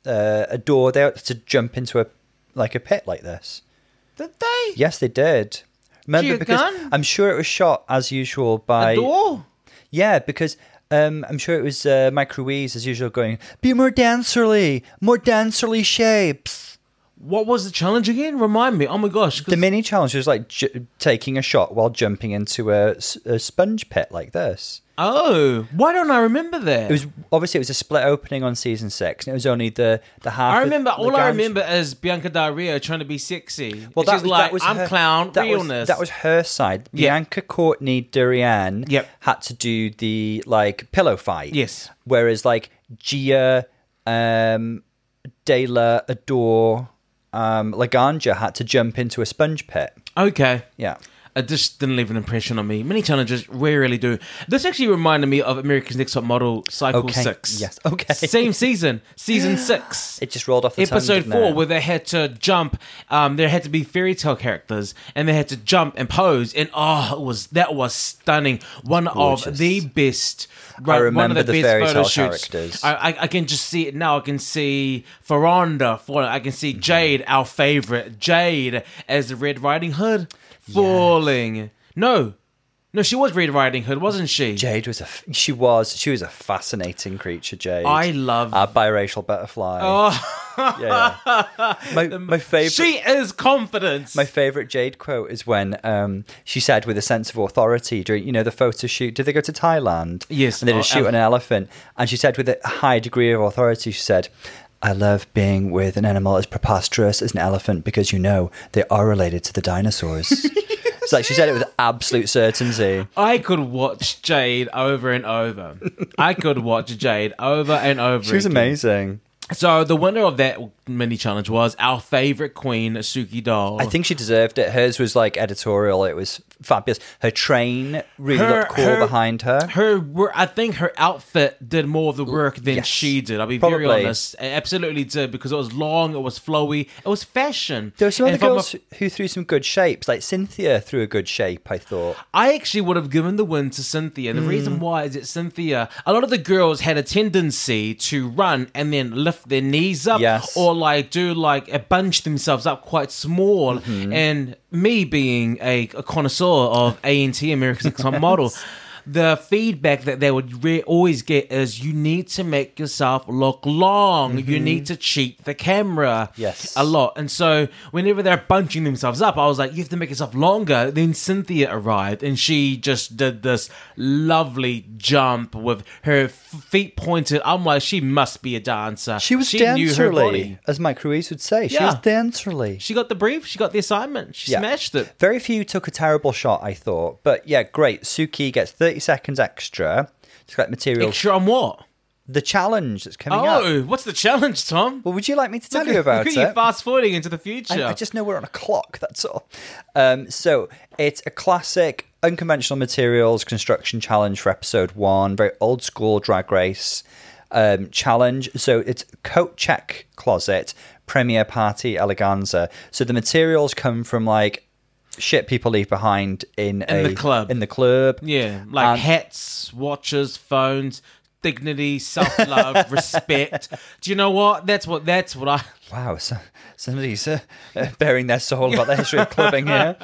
Speaker 2: uh, Adore, they had to jump into a like a pit like this.
Speaker 1: did they?
Speaker 2: Yes, they did. Remember, because
Speaker 1: Gunn?
Speaker 2: I'm sure it was shot as usual by
Speaker 1: Adore?
Speaker 2: yeah, because um, I'm sure it was uh, Mike Ruiz as usual going be more dancerly, more dancerly shapes.
Speaker 1: What was the challenge again? Remind me. Oh my gosh. 'cause-
Speaker 2: The mini challenge was like j- taking a shot while jumping into a, s- a sponge pit like this.
Speaker 1: Oh, why don't I remember that?
Speaker 2: It was obviously it was a split opening on season six, and it was only the the half.
Speaker 1: I remember. All I remember is Bianca Del Rio trying to be sexy.
Speaker 2: Well, that was,
Speaker 1: like,
Speaker 2: that was
Speaker 1: "I'm
Speaker 2: her,
Speaker 1: clown
Speaker 2: that
Speaker 1: realness."
Speaker 2: Was, that was her side.
Speaker 1: Yeah.
Speaker 2: Bianca Courtney Darienne
Speaker 1: Yep.
Speaker 2: had to do the like pillow fight.
Speaker 1: Yes.
Speaker 2: Whereas like Gia, um, De La Adore, um, Laganja had to jump into a sponge pit.
Speaker 1: okay.
Speaker 2: Yeah.
Speaker 1: It just didn't leave an impression on me. Many challenges rarely do. This actually reminded me of America's Next Top Model Cycle
Speaker 2: Okay,
Speaker 1: Six.
Speaker 2: yes, okay.
Speaker 1: Same season, season six.
Speaker 2: It just rolled off the
Speaker 1: episode four
Speaker 2: it?
Speaker 1: where they had to jump um there had to be fairy tale characters and they had to jump and pose and oh it was that was stunning one
Speaker 2: Gorgeous.
Speaker 1: of the best right, one
Speaker 2: remember
Speaker 1: of the,
Speaker 2: the
Speaker 1: best
Speaker 2: fairy tale
Speaker 1: shoots
Speaker 2: characters.
Speaker 1: I, I, I can just see it now i can see Furonda for i can
Speaker 2: Mm-hmm.
Speaker 1: see jade our favorite jade as the red riding hood falling no no she was red riding hood wasn't she
Speaker 2: Jade was a she was she was a fascinating creature. Jade.
Speaker 1: I love-
Speaker 2: a biracial butterfly.
Speaker 1: oh
Speaker 2: yeah. My my favorite.
Speaker 1: she is confidence
Speaker 2: My favorite Jade quote is when um, she said, with a sense of authority during, you know, the photo shoot. Did they go to Thailand?
Speaker 1: Yes.
Speaker 2: And they
Speaker 1: Oh,
Speaker 2: shoot an elephant. And she said, with a high degree of authority, she said, I love being with an animal as preposterous as an elephant because you know they are related to the dinosaurs. it's like she said it with absolute certainty.
Speaker 1: I could watch Jade over and over. I could watch Jade over and over.
Speaker 2: She was
Speaker 1: again.
Speaker 2: amazing.
Speaker 1: So the winner of that mini challenge was our favorite queen, Suki Doll.
Speaker 2: I think she deserved it. Hers was like editorial. It was fabulous. Her train really looked cool behind her.
Speaker 1: Her, I think her outfit did more of the work than
Speaker 2: Yes.
Speaker 1: she did. I'll be very honest. It absolutely did because it was long, it was flowy, it was fashion.
Speaker 2: There were some other
Speaker 1: from a-
Speaker 2: girls who threw some good shapes, like Synthia threw a good shape. I thought.
Speaker 1: I actually would have given the win to Synthia. And the
Speaker 2: Hmm.
Speaker 1: reason why is that Synthia, a lot of the girls had a tendency to run and then lift their knees up
Speaker 2: Yes.
Speaker 1: or like do like a bunch themselves up quite small.
Speaker 2: Mm-hmm.
Speaker 1: And me being a, a connoisseur of ANT, America's Next Top Model, the feedback that they would re- always get is you need to make yourself look long. You need to cheat the camera
Speaker 2: Mm-hmm. Yes.
Speaker 1: a lot. And so whenever they're bunching themselves up, I was like, you have to make yourself longer. Then Synthia arrived and she just did this lovely jump with her f- feet pointed. I'm like, she must be a dancer.
Speaker 2: She was
Speaker 1: knew her
Speaker 2: dancerly, as Mike Ruiz would say. She
Speaker 1: Yeah.
Speaker 2: was dancerly.
Speaker 1: She got the brief. She got the assignment. She
Speaker 2: Yeah.
Speaker 1: smashed it.
Speaker 2: Very few took a terrible shot, I thought. But yeah, great. Suki gets 30 seconds extra to collect materials.
Speaker 1: Extra on what?
Speaker 2: The challenge that's coming up.
Speaker 1: Oh, what's the challenge, Tom?
Speaker 2: Well, would you like me to tell
Speaker 1: Look
Speaker 2: you
Speaker 1: at-
Speaker 2: about
Speaker 1: look at you
Speaker 2: it?
Speaker 1: fast forwarding into the future.
Speaker 2: I, I just know we're on a clock, that's all. Um, so it's a classic unconventional materials construction challenge for episode one, very old school drag race um, challenge. So it's coat check closet, premiere party eleganza. So the materials come from like shit people leave behind in,
Speaker 1: In
Speaker 2: a,
Speaker 1: the club.
Speaker 2: In the club.
Speaker 1: Yeah, like
Speaker 2: And-
Speaker 1: hats, watches, phones, dignity, self love, respect. Do you know what? That's what. That's what I.
Speaker 2: Wow, so, somebody's uh, bearing their soul about the history of clubbing here.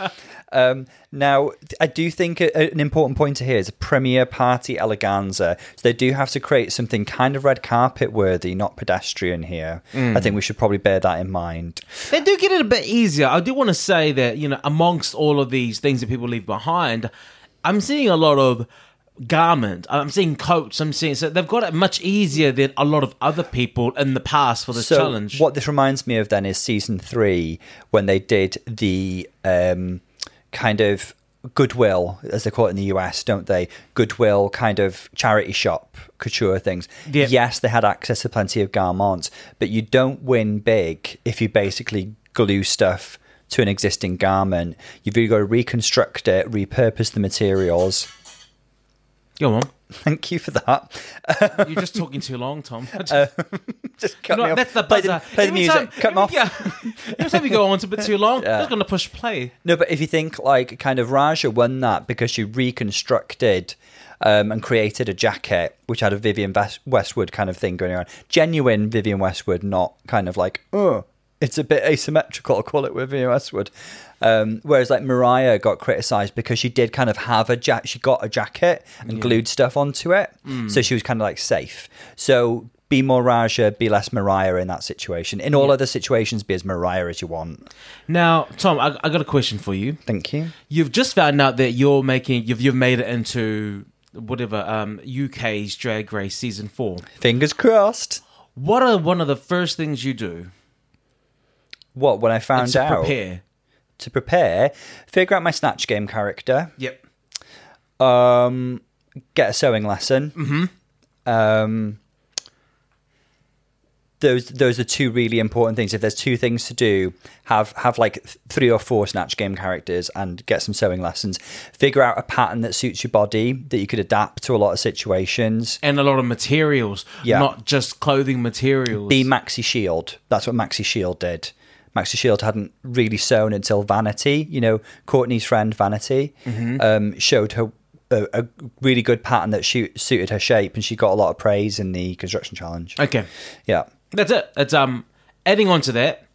Speaker 2: Um, now, I do think an important point to here is a premier party eleganza. So they do have to create something kind of red carpet worthy, not pedestrian here. I think we should probably bear that in mind.
Speaker 1: They do get it a bit easier. I do want to say that you know, amongst all of these things that people leave behind, I'm seeing a lot of garment. I'm seeing coats. I'm seeing so they've got it much easier than a lot of other people in the past for this
Speaker 2: so
Speaker 1: challenge.
Speaker 2: what this reminds me of then is season three when they did the um, kind of goodwill as they call it in the us don't they goodwill kind of charity shop couture things
Speaker 1: Yep.
Speaker 2: yes they had access to plenty of garments but you don't win big if you basically glue stuff to an existing garment you've either got to reconstruct it repurpose the materials
Speaker 1: Go on.
Speaker 2: thank you for that
Speaker 1: You're just talking too long, Tom.
Speaker 2: just cut
Speaker 1: You know,
Speaker 2: me off
Speaker 1: that's the
Speaker 2: play
Speaker 1: buzzer.
Speaker 2: the, play the music
Speaker 1: time-
Speaker 2: cut me off
Speaker 1: Yeah. Every time you go on to a bit too long,
Speaker 2: Yeah.
Speaker 1: I'm going to push play.
Speaker 2: No, but if you think like kind of Raja won that because she reconstructed um, and created a jacket which had a Vivienne Westwood kind of thing going on, genuine Vivienne Westwood, not kind of like oh, it's a bit asymmetrical. I'll call it Vivienne Westwood. Um, whereas like Mariah got criticized because she did kind of have a jacket, she got a jacket and glued stuff onto it, so she was kind of like safe. So. Be more Raja, be less Mariah in that situation. In all other situations, be as Mariah as you want.
Speaker 1: Now, Tom, I, I got a question for you.
Speaker 2: Thank you.
Speaker 1: You've just found out that you're making you've you've made it into whatever um, UK's Drag Race season four.
Speaker 2: Fingers crossed.
Speaker 1: What are one of the first things you do
Speaker 2: What when I found out
Speaker 1: prepare?
Speaker 2: To prepare, figure out my snatch game character,
Speaker 1: Yep.
Speaker 2: um, get a sewing lesson. Mm-hmm. Um, those those are two really important things. If there's two things to do, have have like three or four snatch game characters and get some sewing lessons. Figure out a pattern that suits your body that you could adapt to a lot of situations.
Speaker 1: And a lot of materials,
Speaker 2: Yeah.
Speaker 1: not just clothing materials.
Speaker 2: Be Maxi Shield. That's what Maxi Shield did. Maxi Shield hadn't really sewn until Vanity. You know, Courtney's friend Vanity um, showed her a, a really good pattern that she, suited her shape, and she got a lot of praise in the construction challenge.
Speaker 1: okay.
Speaker 2: Yeah,
Speaker 1: That's it. It's um adding on to that.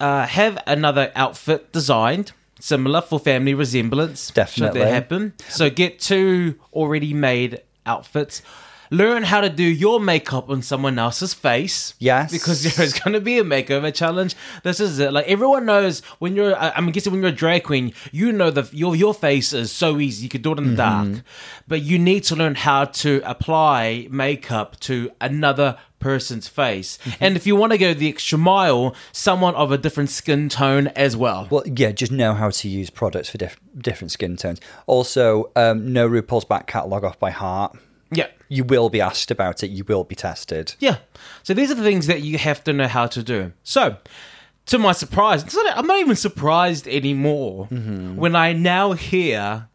Speaker 1: Uh, have another outfit designed similar for family resemblance. Should
Speaker 2: Definitely.
Speaker 1: that happen? So get two already made outfits. Learn how to do your makeup on someone else's face.
Speaker 2: Yes.
Speaker 1: because there's going to be a makeover challenge. This is it. Like everyone knows when you're. I- I'm guessing when you're a drag queen, you know that your your face is so easy. You could do it in the
Speaker 2: Mm-hmm.
Speaker 1: dark, but you need to learn how to apply makeup to another person's face.
Speaker 2: Mm-hmm.
Speaker 1: And if you want to go the extra mile, someone of a different skin tone as well.
Speaker 2: well, yeah, just know how to use products for diff- different skin tones. Also, um, know RuPaul's back catalogue off by heart.
Speaker 1: Yeah.
Speaker 2: You will be asked about it. You will be tested.
Speaker 1: Yeah. So these are the things that you have to know how to do. So, to my surprise, not- I'm not even surprised anymore
Speaker 2: Mm-hmm.
Speaker 1: when I now hear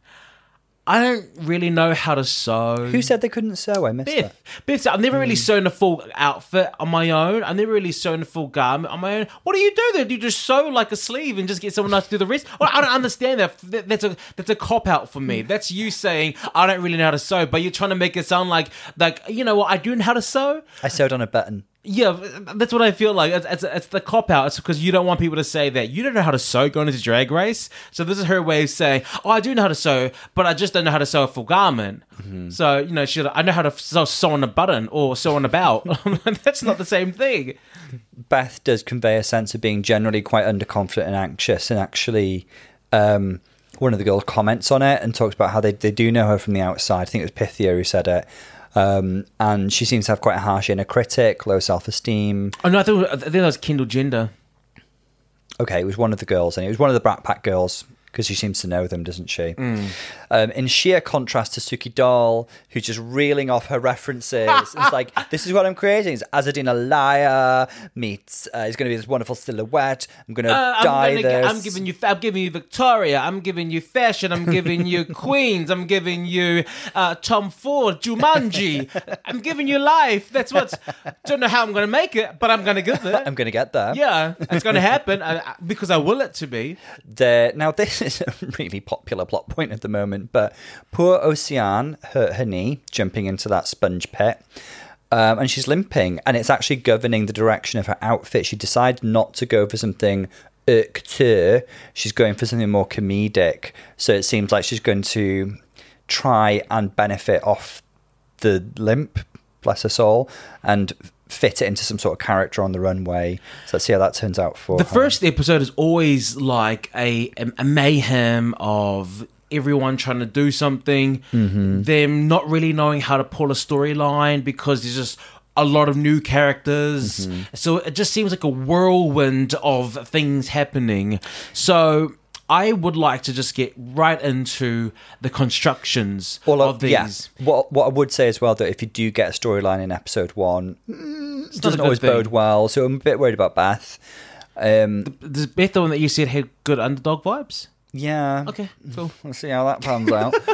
Speaker 1: I don't really know how to sew.
Speaker 2: Who said they couldn't sew? I missed that.
Speaker 1: Biff. Biff said, I've never really hmm. sewn a full outfit on my own. I've never really sewn a full garment on my own. What do you do then? Do you just sew like a sleeve and just get someone else to do the rest? Well, I don't understand that. That- That's a that's a cop out for me. Hmm. That's you saying I don't really know how to sew, but you're trying to make it sound like like you know what I do know how to sew.
Speaker 2: I sewed on a button.
Speaker 1: Yeah, that's what I feel like. It's, it's, it's the cop out. It's because you don't want people to say that you don't know how to sew going into drag race. So this is her way of saying, "Oh, I do know how to sew, but I just don't know how to sew a full garment." So you know, she, I know how to sew, sew on a button or sew on a belt. that's not the same thing.
Speaker 2: Beth does convey a sense of being generally quite underconfident and anxious, and actually, um, one of the girls comments on it and talks about how they, they do know her from the outside. I think it was Pythia who said it. Um, and she seems to have quite a harsh inner critic, low self esteem.
Speaker 1: Oh no, I think, I think that was Kendall Gender.
Speaker 2: Okay, it was one of the girls, and it was one of the Brat Pack girls because she seems to know them, doesn't she? Um, in sheer contrast to Suki Doll, who's just reeling off her references. it's like, this is what I'm creating. It's Azzedine Alaïa meets, uh, it's going to be this wonderful silhouette. I'm going to
Speaker 1: Uh,
Speaker 2: dye
Speaker 1: I'm, gonna,
Speaker 2: this.
Speaker 1: I'm giving you. I'm giving you Victoria. I'm giving you fashion. I'm giving you Queens. I'm giving you uh, Tom Ford, Jumanji. I'm giving you life. That's what. Don't know how I'm gonna make it, but I'm gonna get there.
Speaker 2: I'm going to get there.
Speaker 1: yeah, it's gonna happen I, I- because I will it to be.
Speaker 2: The, now, this is a really popular plot point at the moment, but poor Oceane hurt her knee jumping into that sponge pit. Um, and she's limping, and it's actually governing the direction of her outfit. She decided not to go for something couture. She's going for something more comedic. So it seems like she's going to try and benefit off the limp, bless her soul, and fit it into some sort of character on the runway. So let's see how that turns out for
Speaker 1: The
Speaker 2: her.
Speaker 1: first episode is always like a, a mayhem of everyone trying to do something, mm-hmm. them not really knowing how to pull a storyline because there's just a lot of new characters. Mm-hmm. So it just seems like a whirlwind of things happening. So I would like to just get right into the constructions
Speaker 2: Well, uh,
Speaker 1: of these.
Speaker 2: yeah. What what I would say as well that if you do get a storyline in episode one, mm, it doesn't always
Speaker 1: thing.
Speaker 2: bode well. So I'm a bit worried about Beth. Um,
Speaker 1: This Beth, the one that you said had good underdog vibes.
Speaker 2: yeah.
Speaker 1: Okay, cool.
Speaker 2: We'll see how that pans out.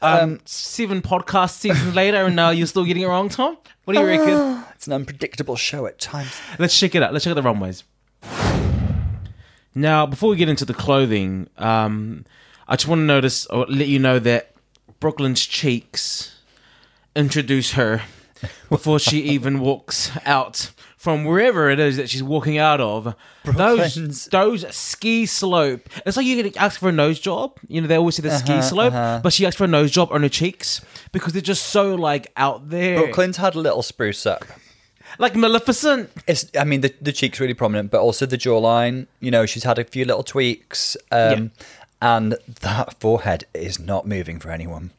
Speaker 1: Um, seven podcast seasons later, and now you're still getting it wrong, Tom. What do you reckon?
Speaker 2: it's an unpredictable show at times.
Speaker 1: Let's check it out. Let's check out the runways. Now, before we get into the clothing, um, I just want to notice or let you know that Brooke Lynn's cheeks introduce her before she even walks out from wherever it is that she's walking out of. Those
Speaker 2: Brooke Lynn's-
Speaker 1: those ski slope. It's like you could ask for a nose job. You know, they always say the
Speaker 2: Uh-huh,
Speaker 1: ski slope, but she asked for a nose job on her cheeks because they're just so like out there,
Speaker 2: Brooke Lynn's had a little spruce up.
Speaker 1: Like Maleficent.
Speaker 2: It's, I mean, the, the cheek's really prominent, but also the jawline. You know, she's had a few little tweaks. Um, And that forehead is not moving for anyone.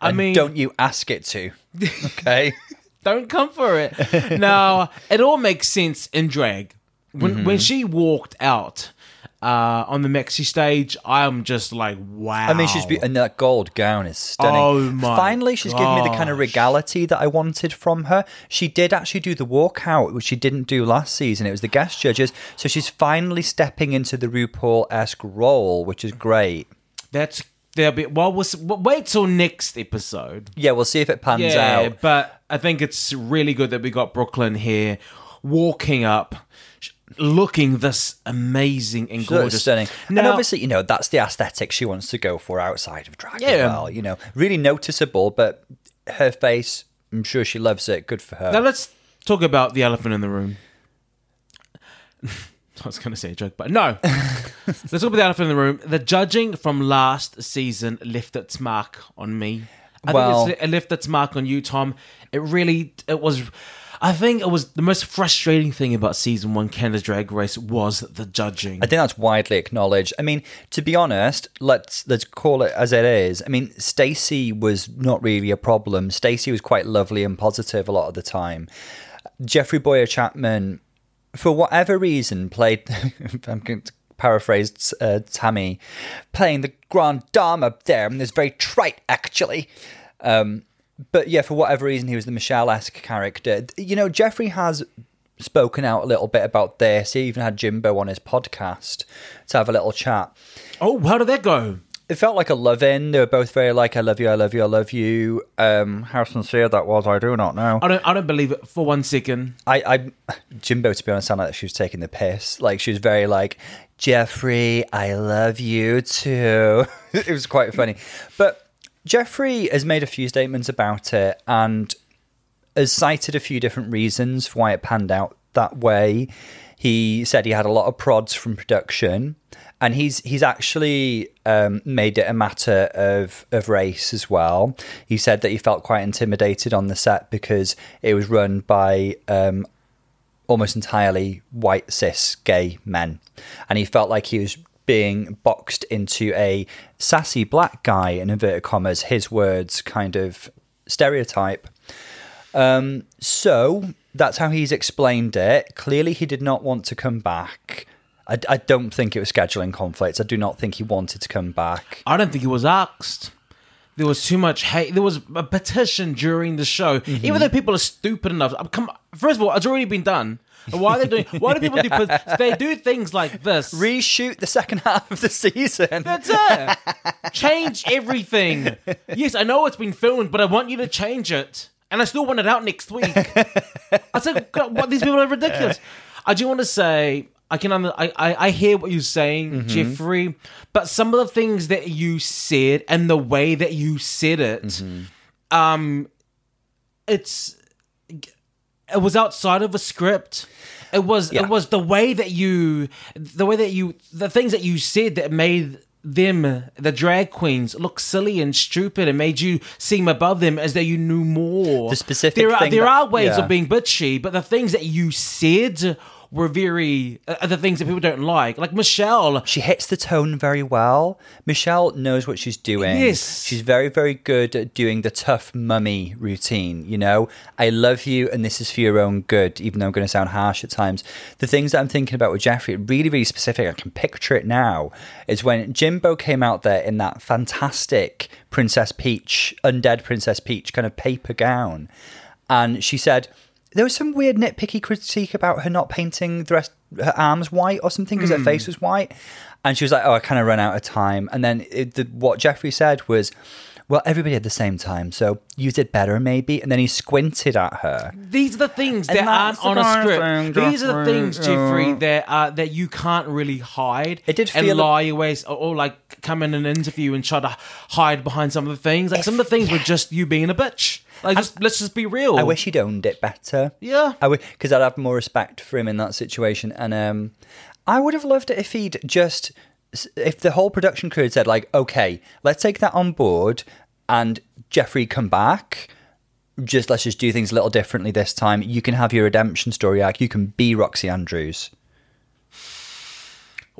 Speaker 1: I
Speaker 2: And
Speaker 1: mean,
Speaker 2: don't you ask it to. Okay.
Speaker 1: don't come for it. now, it all makes sense in drag. When
Speaker 2: Mm-hmm.
Speaker 1: when she walked out uh, on the Mexi stage, I'm just like, wow.
Speaker 2: I mean, she's be- and that gold gown is stunning.
Speaker 1: Oh my
Speaker 2: Finally, she's given me the kind of regality that I wanted from her. She did actually do the walkout, which she didn't do last season. It was the guest judges, so she's finally stepping into the RuPaul esque role, which is great.
Speaker 1: That's there'll be. Well, we'll wait till next episode.
Speaker 2: Yeah, we'll see if it pans
Speaker 1: Yeah,
Speaker 2: out.
Speaker 1: but I think it's really good that we got Brooke Lynn here, walking up, looking this amazing and
Speaker 2: She
Speaker 1: gorgeous.
Speaker 2: stunning. and
Speaker 1: Now-
Speaker 2: obviously, you know, that's the aesthetic she wants to go for outside of drag as
Speaker 1: Yeah.
Speaker 2: well. You know, really noticeable, but her face, I'm sure she loves it. Good for her.
Speaker 1: Now let's talk about the elephant in the room. I was going to say a joke, but no. let's talk about the elephant in the room. The judging from last season left its mark on me. I
Speaker 2: Well-
Speaker 1: think it's, it left its mark on you, Tom. It really, it was. I think it was the most frustrating thing about season one Canada's Drag Race was the judging.
Speaker 2: I think that's widely acknowledged. I mean, to be honest, let's let's call it as it is. I mean, Stacey was not really a problem. Stacey was quite lovely and positive a lot of the time. Jeffrey Bowyer-Chapman, for whatever reason, played. I'm going to paraphrase uh, Tammy, playing the Grand Dame up there, and it's very trite actually. Um, but yeah, for whatever reason, he was the Michelle-esque character. You know, Jeffrey has spoken out a little bit about this. He even had Jimbo on his podcast to have a little chat.
Speaker 1: oh, how did that go?
Speaker 2: It felt like a love-in. They were both very like, "I love you, I love you, I love you." Um, how sincere that was, I do not know.
Speaker 1: I don't. I don't believe it for one second.
Speaker 2: I, I, Jimbo, to be honest, sounded like she was taking the piss. Like she was very like, Jeffrey, I love you too. it was quite funny. But Jeffrey has made a few statements about it and has cited a few different reasons for why it panned out that way. He said he had a lot of prods from production, and he's he's actually um, made it a matter of of race as well. He said that he felt quite intimidated on the set because it was run by um, almost entirely white cis gay men, and he felt like he was being boxed into a sassy black guy in inverted commas, his words, kind of stereotype. Um, so that's how he's explained it. Clearly, he did not want to come back. I, I don't think it was scheduling conflicts. I do not think he wanted to come back.
Speaker 1: I don't think he was asked. There was too much hate. There was a petition during the show.
Speaker 2: Mm-hmm.
Speaker 1: Even though people are stupid enough, come. First of all, it's already been done. Why are they doing? Why do people do? pet- They do things like this.
Speaker 2: Reshoot the second half of the season.
Speaker 1: That's it. change everything. Yes, I know it's been filmed, but I want you to change it, and I still want it out next week. I said, God, what these people are ridiculous. I do want to say. I can I, I I hear what you're saying, Jeffrey, but some of the things that you said and the way that you said it, um, it's it was outside of a script. It was
Speaker 2: Yeah.
Speaker 1: it was the way that you the way that you the things that you said that made them the drag queens look silly and stupid and made you seem above them as though you knew more.
Speaker 2: The specific
Speaker 1: there are
Speaker 2: thing
Speaker 1: there
Speaker 2: that-
Speaker 1: are ways
Speaker 2: yeah.
Speaker 1: of being bitchy, but the things that you said were very uh, the things that people don't like. Like Michelle,
Speaker 2: She hits the tone very well. Michelle knows what she's doing.
Speaker 1: Yes.
Speaker 2: She's very, very good at doing the tough mummy routine. You know, I love you and this is for your own good, even though I'm going to sound harsh at times. The things that I'm thinking about with Jeffrey, really, really specific, I can picture it now, is when Jimbo came out there in that fantastic Princess Peach, undead Princess Peach kind of paper gown. And she said, there was some weird nitpicky critique about her not painting the rest her arms white or something because her face was white and she was like oh i kind of ran out of time and then it, the, what jeffrey said was well everybody had the same time so you did better maybe and then he squinted at her
Speaker 1: these are the things
Speaker 2: And
Speaker 1: that aren't on a script.
Speaker 2: of
Speaker 1: These are the things, Jeffrey,
Speaker 2: yeah.
Speaker 1: that uh, that you can't really hide.
Speaker 2: It did
Speaker 1: and
Speaker 2: feel-
Speaker 1: lie away, or, or like come in an interview and try to hide behind some of the things. Like some of the things were just you being a bitch. Like just let's just be real.
Speaker 2: i wish he'd owned it better
Speaker 1: Yeah.
Speaker 2: I would because I'd have more respect for him in that situation, and um, I would have loved it if he'd just if the whole production crew had said like, okay, let's take that on board, and Jeffrey come back. Just let's just do things a little differently this time. You can have your redemption story arc. You can be Roxxxy Andrews.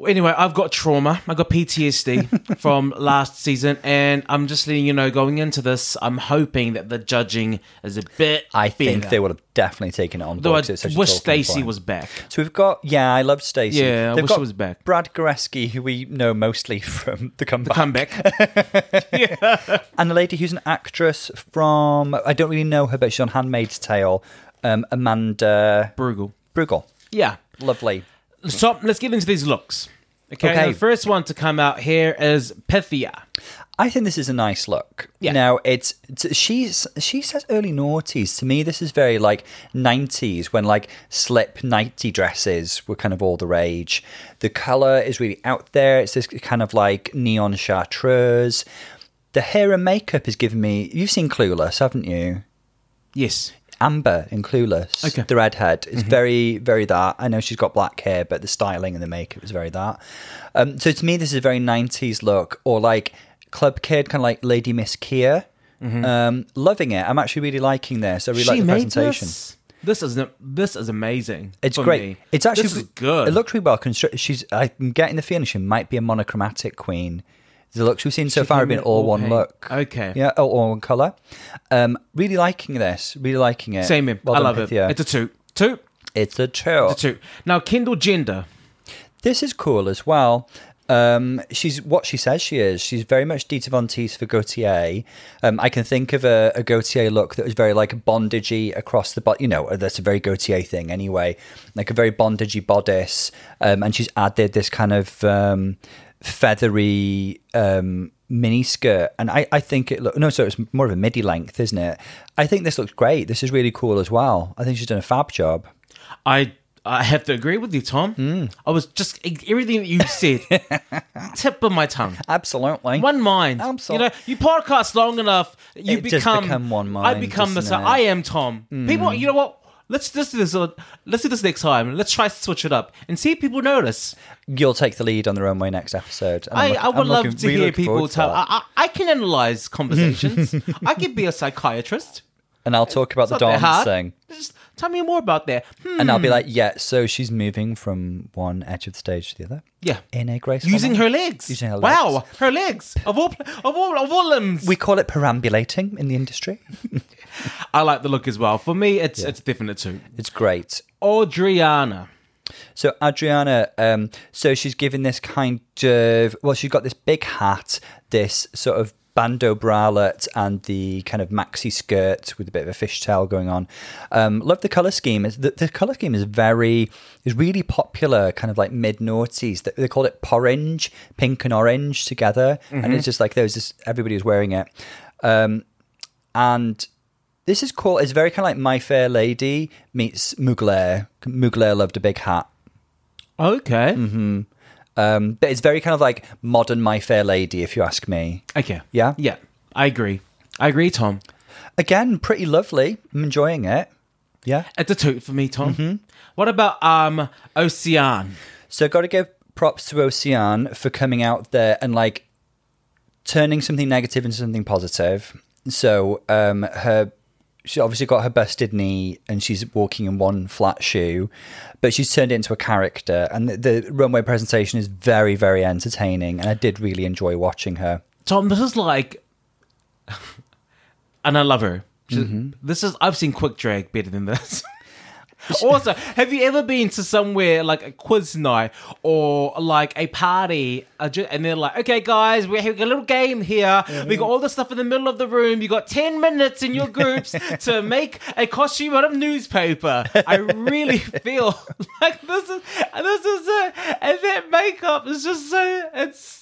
Speaker 1: Anyway, I've got trauma. I got PTSD from last season, and I'm just letting you know. Going into this, I'm hoping that the judging is a bit.
Speaker 2: I think
Speaker 1: better.
Speaker 2: they would have definitely taken it on
Speaker 1: Though I
Speaker 2: board. 'cause it's
Speaker 1: wish Stacey was back.
Speaker 2: So we've got yeah, I love Stacey.
Speaker 1: Yeah, I
Speaker 2: They've
Speaker 1: wish
Speaker 2: got
Speaker 1: she was back.
Speaker 2: Brad Goreski, who we know mostly from the comeback, the
Speaker 1: Comeback.
Speaker 2: and a lady who's an actress from I don't really know her, but she's on *Handmaid's Tale*. Um, Amanda
Speaker 1: Brugel.
Speaker 2: Brugel,
Speaker 1: Yeah.
Speaker 2: lovely.
Speaker 1: So let's get into these looks. Okay.
Speaker 2: Okay.
Speaker 1: The first one to come out here is Pythia.
Speaker 2: I think this is a nice look.
Speaker 1: Yeah.
Speaker 2: Now it's, it's she's she says early noughties. To me, this is very like nineties when like slip nighty dresses were kind of all the rage. The color is really out there. It's this kind of like neon chartreuse. The hair and makeup is giving me. You've seen Clueless, haven't you?
Speaker 1: Yes.
Speaker 2: Amber in Clueless,
Speaker 1: Okay.
Speaker 2: the redhead, is very, very that. I know she's got black hair, but the styling and the makeup is very that. Um, so to me, this is a very 90s look, or like Club Kid, kind of like Lady Miss Kier. Um, loving it. I'm actually really liking this. I really like the presentation.
Speaker 1: this. This is this is amazing.
Speaker 2: It's great.
Speaker 1: me.
Speaker 2: It's actually
Speaker 1: this is good.
Speaker 2: It looks really well constructed. She's. I'm getting the feeling she might be a monochromatic queen. The looks we've seen so far have been all one
Speaker 1: pink.
Speaker 2: look.
Speaker 1: Okay.
Speaker 2: Yeah, all, all one color. Um, really liking this. Really liking it.
Speaker 1: Same here.
Speaker 2: Well
Speaker 1: I
Speaker 2: done,
Speaker 1: love
Speaker 2: Pythia.
Speaker 1: it. It's a two. Two.
Speaker 2: It's a two.
Speaker 1: It's a two. Now Kendall Gender.
Speaker 2: This is cool as well. Um, she's what she says she is. She's very much Dita Von Teese for Gaultier. Um, I can think of a, a Gaultier look that was very like a bondagey across the body. You know, that's a very Gaultier thing anyway. Like a very bondagey bodice, um, and she's added this kind of um, feathery um, mini skirt. And I, I think it look no, so it's more of a midi length, isn't it? I think this looks great. This is really cool as well. I think she's done a fab job.
Speaker 1: I I have to agree with you, Tom.
Speaker 2: Hmm.
Speaker 1: I was just everything that you said, tip of my tongue.
Speaker 2: Absolutely.
Speaker 1: One mind.
Speaker 2: Absolutely.
Speaker 1: You know, you podcast long enough, you become,
Speaker 2: become one
Speaker 1: I become the
Speaker 2: it? Hmm.
Speaker 1: I am Tom. People, you know what? Let's let's do this. uh, Let's do this next time. Let's try to switch it up and see if people notice.
Speaker 2: You'll take the lead on the runway next episode.
Speaker 1: I,
Speaker 2: look-
Speaker 1: I would
Speaker 2: I'm
Speaker 1: love
Speaker 2: looking-
Speaker 1: to
Speaker 2: really
Speaker 1: hear people
Speaker 2: to
Speaker 1: tell. I, I, can analyze conversations. I could be a psychiatrist.
Speaker 2: and I'll talk about the
Speaker 1: It's that hard.
Speaker 2: dancing.
Speaker 1: Just tell me more about that. Hmm.
Speaker 2: And I'll be like, yeah, so she's moving from one edge of the stage to the other.
Speaker 1: Yeah.
Speaker 2: In a graceful
Speaker 1: Using her legs.
Speaker 2: Using her legs.
Speaker 1: Wow, her legs of all of all of all limbs.
Speaker 2: We call it perambulating in the industry.
Speaker 1: I like the look as well. For me, it's it's definite too.
Speaker 2: It's great.
Speaker 1: Audriana.
Speaker 2: So Adriana, um, so she's given this kind of well, she's got this big hat, this sort of bandeau bralette, and the kind of maxi skirt with a bit of a fishtail going on. Um, love the color scheme. It's- The, the color scheme is very is really popular, kind of like mid noughties. They, they call it porridge, pink and orange together, and it's just like was this everybody was wearing it. Um, and this is cool. It's very kind of like My Fair Lady meets Mugler. Mugler loved a big hat.
Speaker 1: Okay.
Speaker 2: Mm-hmm. Um, but it's very kind of like modern My Fair Lady, if you ask me.
Speaker 1: Okay.
Speaker 2: Yeah?
Speaker 1: Yeah. I agree. I agree, Tom.
Speaker 2: Again, pretty lovely. I'm enjoying it. Yeah.
Speaker 1: It's a toot for me, Tom.
Speaker 2: Mm-hmm.
Speaker 1: What about um Ocean?
Speaker 2: So got to give props to Ocean for coming out there and like turning something negative into something positive. So um, her, she obviously got her busted knee and she's walking in one flat shoe, but she's turned it into a character. And the, the runway presentation is very, very entertaining. And I did really enjoy watching her.
Speaker 1: Tom, this is like and I love her.
Speaker 2: Mm-hmm.
Speaker 1: This is I've seen quick drag better than this. also, have you ever been to somewhere like a quiz night or like a party, and they're like, "Okay, guys, we're having a little game here. We got all the stuff in the middle of the room. You got ten minutes in your groups to make a costume out of newspaper." I really feel like this is this is it, and that makeup is just so it's.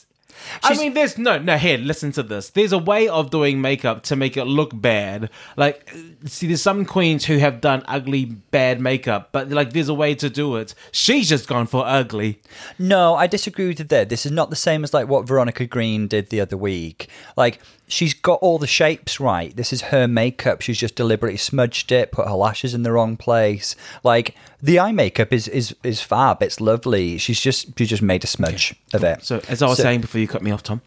Speaker 1: I mean, there's no no here. Listen to this. There's a way of doing makeup to make it look bad. Like, see, there's some queens who have done ugly, bad makeup, but like, there's a way to do it. She's just gone for ugly.
Speaker 2: No, I disagree with you there. This is not the same as like what Veronica Green did the other week. Like she's got all the shapes right. This is her makeup. She's just deliberately smudged it, put her lashes in the wrong place. Like the eye makeup is is is fab. It's lovely. She's just she just made a smudge of it.
Speaker 1: So, as I was
Speaker 2: So-
Speaker 1: saying before you cut me off, Tom,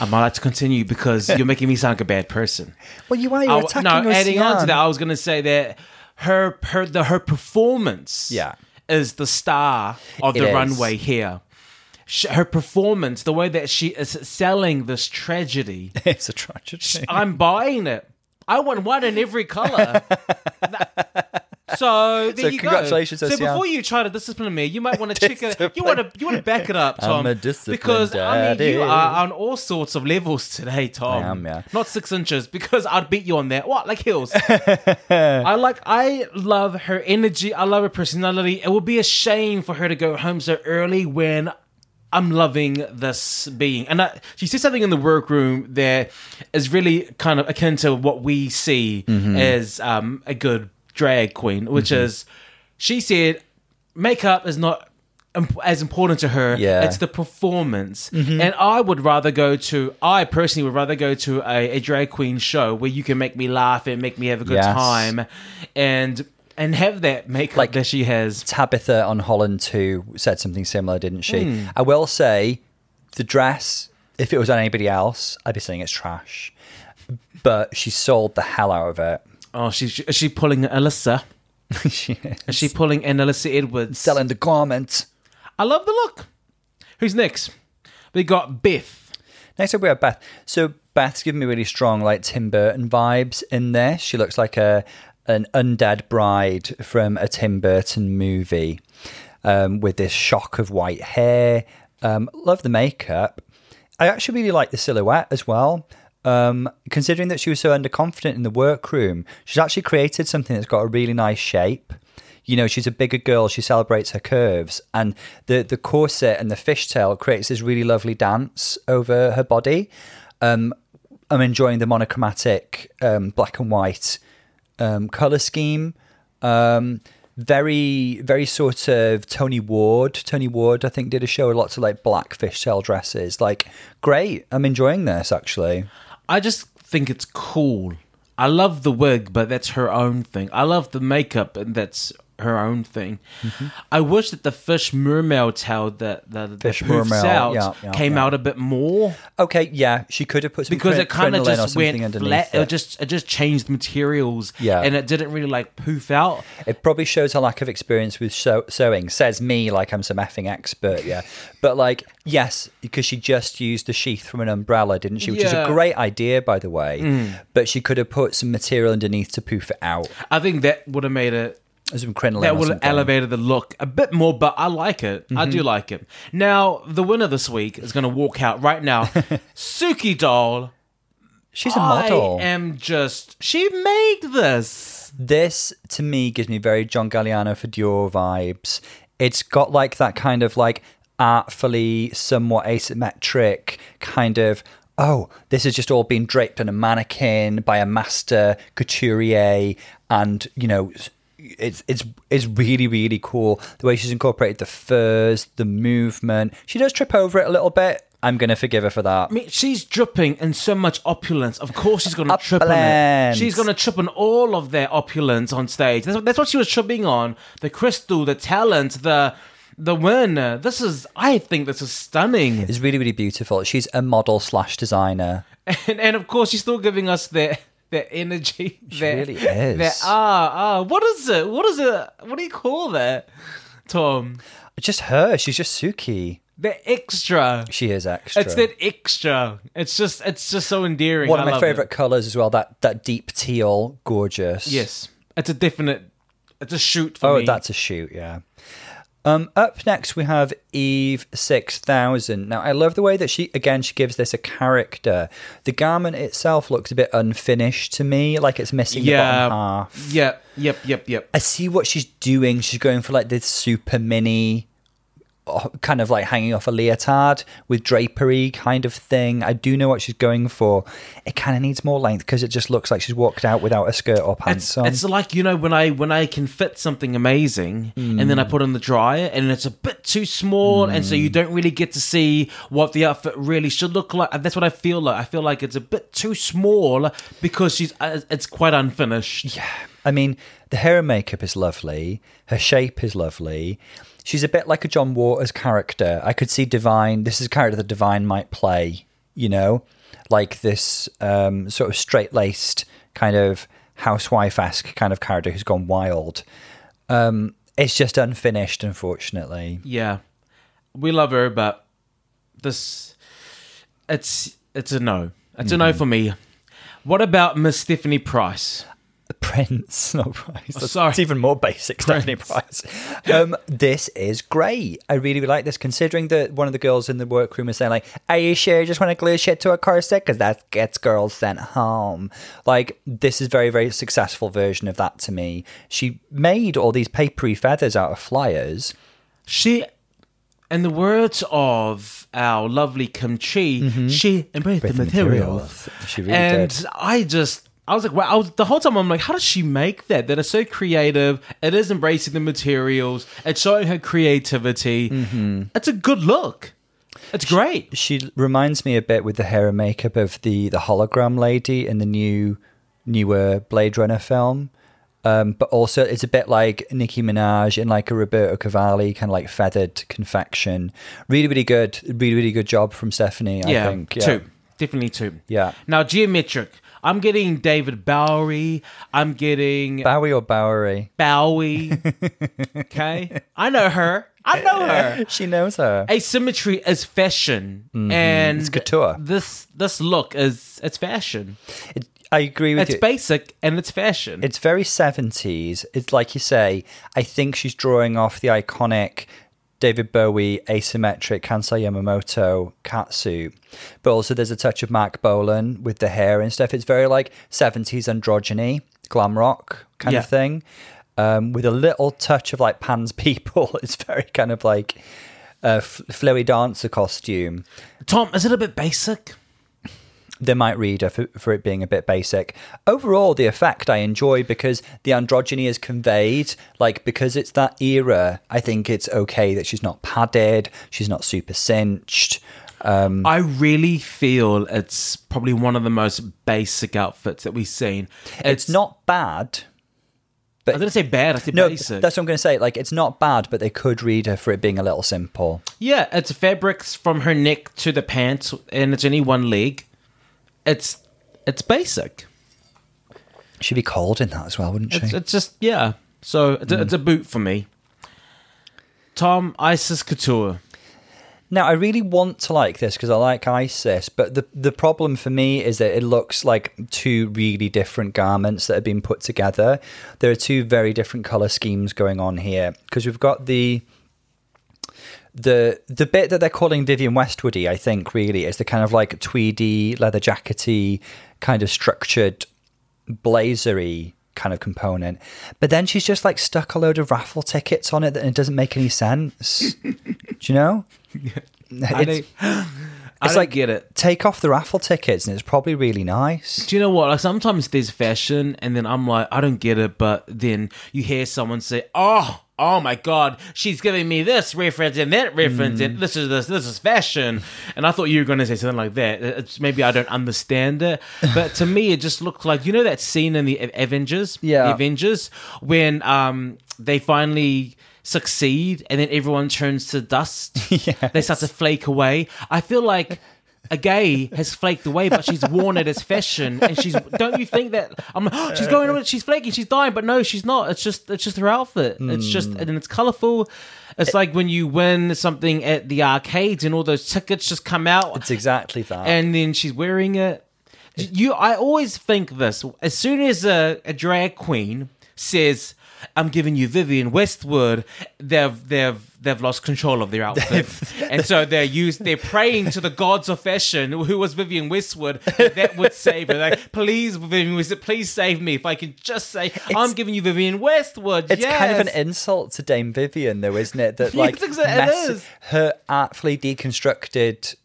Speaker 1: I might like to continue because you're making me sound like a bad person.
Speaker 2: well, you are you're
Speaker 1: I-
Speaker 2: attacking
Speaker 1: no, adding on to that, I was going to say that her her the her performance
Speaker 2: Yeah.
Speaker 1: is the star of
Speaker 2: It
Speaker 1: the
Speaker 2: is.
Speaker 1: runway here. Sh- her performance, the way that she is selling this tragedy.
Speaker 2: it's a tragedy.
Speaker 1: I'm buying it. I want one in every color. so there
Speaker 2: So
Speaker 1: you
Speaker 2: congratulations,
Speaker 1: go. So before you try to discipline me, you might want to check it. You want to you want to back it up, Tom. because I mean you are on all sorts of levels today, Tom.
Speaker 2: Am, yeah.
Speaker 1: Not six inches because I'd beat you on that. What like hills? I like. I love her energy. I love her personality. It would be a shame for her to go home so early when I'm loving this being. And I, she said something in the workroom that is really kind of akin to what we see
Speaker 2: Mm-hmm.
Speaker 1: as um, a good drag queen, which is she said makeup is not imp- as important to her.
Speaker 2: Yeah.
Speaker 1: It's the performance. And I would rather go to, I personally would rather go to a, a drag queen show where you can make me laugh and make me have a good
Speaker 2: Yes.
Speaker 1: time and and have that makeup
Speaker 2: Like-
Speaker 1: that she has.
Speaker 2: Tabitha on Holland 2 said something similar, didn't she? Hmm. I will say the dress, if it was on anybody else, I'd be saying it's trash. But she sold the hell out of it.
Speaker 1: Oh, she's is she pulling Alyssa?
Speaker 2: she is.
Speaker 1: Is she pulling an Alyssa Edwards?
Speaker 2: selling the garment.
Speaker 1: I love the look. Who's next? We got Beth.
Speaker 2: Next up, we have Beth. So Beth's giving me really strong, like Tim Burton vibes in this. She looks like a an undead bride from a Tim Burton movie, um, with this shock of white hair. Um, love the makeup. I actually really like the silhouette as well. Um, considering that she was so underconfident in the workroom, she's actually created something that's got a really nice shape. You know, she's a bigger girl. She celebrates her curves, and the the corset and the fishtail creates this really lovely dance over her body. Um, I'm enjoying the monochromatic um, black and white um, color scheme. Um, very, very sort of Tony Ward. Tony Ward, I think, did a show lots of like black fishtail dresses. Like, great. I'm enjoying this actually.
Speaker 1: I just think it's cool. I love the wig, but that's her own thing. I love the makeup, and that's her own thing.
Speaker 2: Mm-hmm.
Speaker 1: I wish that the fish mermaid tail that the, the
Speaker 2: Fish
Speaker 1: poofs
Speaker 2: mermaid,
Speaker 1: out
Speaker 2: yeah, yeah,
Speaker 1: came
Speaker 2: yeah.
Speaker 1: out a bit more
Speaker 2: Okay, yeah, she could have put some
Speaker 1: because it kind of just went flat. It.
Speaker 2: it.
Speaker 1: just it just changed materials,
Speaker 2: Yeah.
Speaker 1: and it didn't really like poof out.
Speaker 2: It probably shows her lack of experience with sew- sewing. Says me, like I'm some effing expert, yeah. But like, yes, because she just used the sheath from an umbrella, didn't she? Which is a great idea, by the way. But she could have put some material underneath to poof it out.
Speaker 1: I think that would have made it
Speaker 2: Some crinoline.
Speaker 1: that would have elevated the look a bit more, but I like it. I
Speaker 2: Mm-hmm.
Speaker 1: do like it. Now, the winner this week is going to walk out right now. Suki Doll.
Speaker 2: She's a model.
Speaker 1: I am just. She made this.
Speaker 2: This to me gives me very John Galliano for Dior vibes. It's got like that kind of like artfully, somewhat asymmetric kind of. Oh, this has just all been draped on a mannequin by a master couturier, and you know, it's it's it's really really cool the way she's incorporated the furs, the movement. She does trip over it a little bit. I'm gonna forgive her for that.
Speaker 1: I mean, she's dripping in so much opulence. Of course, she's going to trip on it. She's going to trip on all of their opulence on stage. That's, what- that's what she was tripping on. The crystal, the talent, the the win. This is. I think this is stunning.
Speaker 2: It's really really beautiful. She's a model slash designer.
Speaker 1: and, and of course she's still giving us that that energy. She
Speaker 2: really is.
Speaker 1: That ah ah. What is it? What is it? What do you call that, Tom?
Speaker 2: Just her. She's just Suki.
Speaker 1: The extra.
Speaker 2: She is extra.
Speaker 1: It's that extra. It's just it's just so endearing.
Speaker 2: One
Speaker 1: I
Speaker 2: of my favorite
Speaker 1: it.
Speaker 2: colors as well. That that deep teal, gorgeous.
Speaker 1: Yes, it's a definite. It's a shoot for me.
Speaker 2: Oh,
Speaker 1: me.
Speaker 2: that's a shoot. Yeah. Um, up next we have Eve six thousand. Now I love the way that she again she gives this a character. The garment itself looks a bit unfinished to me, like it's missing the bottom half.
Speaker 1: Yep. Yep. Yep. Yep.
Speaker 2: I see what she's doing. She's going for like this super mini, kind of like hanging off a leotard with drapery kind of thing. I do know what she's going for. It kind of needs more length because it just looks like she's walked out without a skirt or pants
Speaker 1: It's,
Speaker 2: on.
Speaker 1: it's like you know when I when I can fit something amazing and
Speaker 2: Mm.
Speaker 1: then I put it in the dryer and it's a bit too small and so you don't really get to see what the outfit really should look like. And That's what I feel like. I feel like it's a bit too small because she's uh, it's quite unfinished.
Speaker 2: Yeah. I mean, the hair and makeup is lovely. Her shape is lovely. She's a bit like a John Waters character. I could see Divine. This is a character that Divine might play, you know, like this um, sort of straight laced kind of housewife esque kind of character who's gone wild. Um, it's just unfinished, unfortunately.
Speaker 1: Yeah, we love her, but this it's it's a no. It's a no for me. What about Miss Stephanie Price?
Speaker 2: Prince, not Price. That's,
Speaker 1: sorry.
Speaker 2: It's even more basic, Stephanie Price. Um, this is great. I really, really like this, considering that one of the girls in the workroom is saying, like, are you sure you just want to glue shit to a corset? Because that gets girls sent home. Like, this is very, very successful version of that to me. She made all these papery feathers out of flyers.
Speaker 1: She, in the words of our lovely Kim Chi, she embraced the materials.
Speaker 2: She really
Speaker 1: and
Speaker 2: did.
Speaker 1: I just, I was like, wow. I was, the whole time I'm like, how does she make that? That is so creative. It is embracing the materials. It's showing her creativity.
Speaker 2: Mm-hmm.
Speaker 1: It's a good look. It's great.
Speaker 2: She reminds me a bit with the hair and makeup of the the hologram lady in the new newer Blade Runner film. Um, but also it's a bit like Nicki Minaj in like a Roberto Cavalli kind of like feathered confection. Really, really good. Really, really good job from Stephanie. I
Speaker 1: yeah,
Speaker 2: think. Yeah.
Speaker 1: two, definitely two.
Speaker 2: Yeah.
Speaker 1: Now Gia Metric. I'm getting David Bowery. I'm getting
Speaker 2: Bowie or Bowery?
Speaker 1: Bowie. okay, I know her. I know her.
Speaker 2: She knows her.
Speaker 1: Asymmetry is fashion, mm-hmm. and
Speaker 2: It's couture.
Speaker 1: This this look is it's fashion.
Speaker 2: It, I agree with
Speaker 1: It's
Speaker 2: you.
Speaker 1: It's basic and it's fashion.
Speaker 2: It's very 70s. It's like you say, I think she's drawing off the iconic David Bowie asymmetric Kansai Yamamoto Katsu. But also there's a touch of Marc Bolan with the hair and stuff. It's very like 70s androgyny, glam rock kind
Speaker 1: Yeah.
Speaker 2: of thing. Um, with a little touch of like Pan's People. It's very kind of like a f- flowy dancer costume.
Speaker 1: Tom, is it a bit basic?
Speaker 2: They might read her for, for it being a bit basic. Overall, the effect I enjoy because the androgyny is conveyed. Like, because it's that era, I think it's okay that she's not padded, she's not super cinched. Um,
Speaker 1: I really feel it's probably one of the most basic outfits that we've seen.
Speaker 2: it's, not bad.
Speaker 1: But I didn't say bad. I said
Speaker 2: No,
Speaker 1: basic.
Speaker 2: that's what I'm going to say. Like, it's not bad, but they could read her for it being a little simple.
Speaker 1: Yeah, it's fabrics from her neck to the pants, and it's only one leg. It's it's basic.
Speaker 2: She'd be cold in that as well, wouldn't she?
Speaker 1: It's, it's just yeah. So it's, a, it's a boot for me. Tom Icesis Couture.
Speaker 2: Now, I really want to like this because I like Icesis, but the the problem for me is that it looks like two really different garments that have been put together. There are two very different color schemes going on here because we've got the the the bit that they're calling Vivienne Westwoody, I think, really is the kind of like tweedy, leather jackety, kind of structured, blazery kind of component. But then she's just like stuck a load of raffle tickets on it, and it doesn't make any sense. Do you know?
Speaker 1: I
Speaker 2: It's, it's like
Speaker 1: get it.
Speaker 2: Take off the raffle tickets, and it's probably really nice.
Speaker 1: Do you know what? Like sometimes there's fashion, and then I'm like, I don't get it. But then you hear someone say, "Oh, oh my God, she's giving me this reference and that reference, and this is this this is fashion." And I thought you were going to say something like that. It's, maybe I don't understand it, but to me, it just looks like you know that scene in the Avengers,
Speaker 2: Yeah.
Speaker 1: the Avengers, when um they finally succeed and then everyone turns to dust. They start to flake away. I feel like a gay has flaked away, but she's worn it as fashion, and she's. Don't you think that? I'm. like, "Oh, she's going on. She's flaking. She's dying, but no, she's not. It's just. It's just her outfit. It's hmm. just, and it's colorful. It's like when you win something at the arcades, and all those tickets just come out,
Speaker 2: It's exactly that.
Speaker 1: and then she's wearing it. You, I always think this. As soon as a, a drag queen says, "I'm giving you Vivienne Westwood," they've they've they've lost control of their outfit, and so they're used. They're praying to the gods of fashion, who was Vivienne Westwood, that, that would save her. Like, please, Vivienne Westwood, please save me. If I can just say, "I'm giving you Vivienne Westwood,"
Speaker 2: It's kind of an insult to Dame Vivienne, though, isn't it? That like
Speaker 1: it
Speaker 2: mess-
Speaker 1: is.
Speaker 2: her artfully deconstructed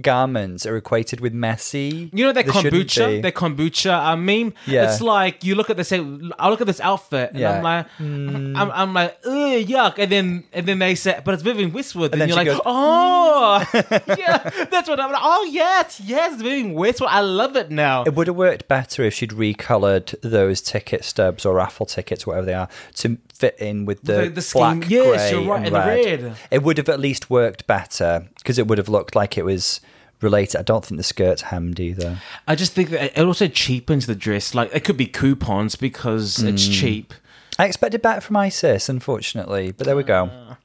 Speaker 2: garments are equated with messy.
Speaker 1: You know that
Speaker 2: They
Speaker 1: kombucha, that kombucha uh, meme.
Speaker 2: Yeah.
Speaker 1: it's like you look at this. I look at this outfit, and
Speaker 2: Yeah. Mm.
Speaker 1: I'm like, I'm, I'm like, Ugh, yuck. And then, and then they say, but it's Vivienne Westwood. And,
Speaker 2: then
Speaker 1: you're like,
Speaker 2: goes,
Speaker 1: oh, yeah, that's what I'm like. Oh yes, yes, Vivienne Westwood. I love it now.
Speaker 2: It would have worked better if she'd recolored those ticket stubs or raffle tickets, whatever they are, to fit in with the,
Speaker 1: The- the scheme.
Speaker 2: black,
Speaker 1: Yes,
Speaker 2: grey,
Speaker 1: you're right,
Speaker 2: and
Speaker 1: and the
Speaker 2: red.
Speaker 1: red.
Speaker 2: It would have at least worked better because it would have looked like it was related. I don't think the skirt's hemmed either.
Speaker 1: I just think that it also cheapens the dress. Like it could be coupons because it's
Speaker 2: Mm.
Speaker 1: cheap.
Speaker 2: I expected better from Icesis, unfortunately, but there we go.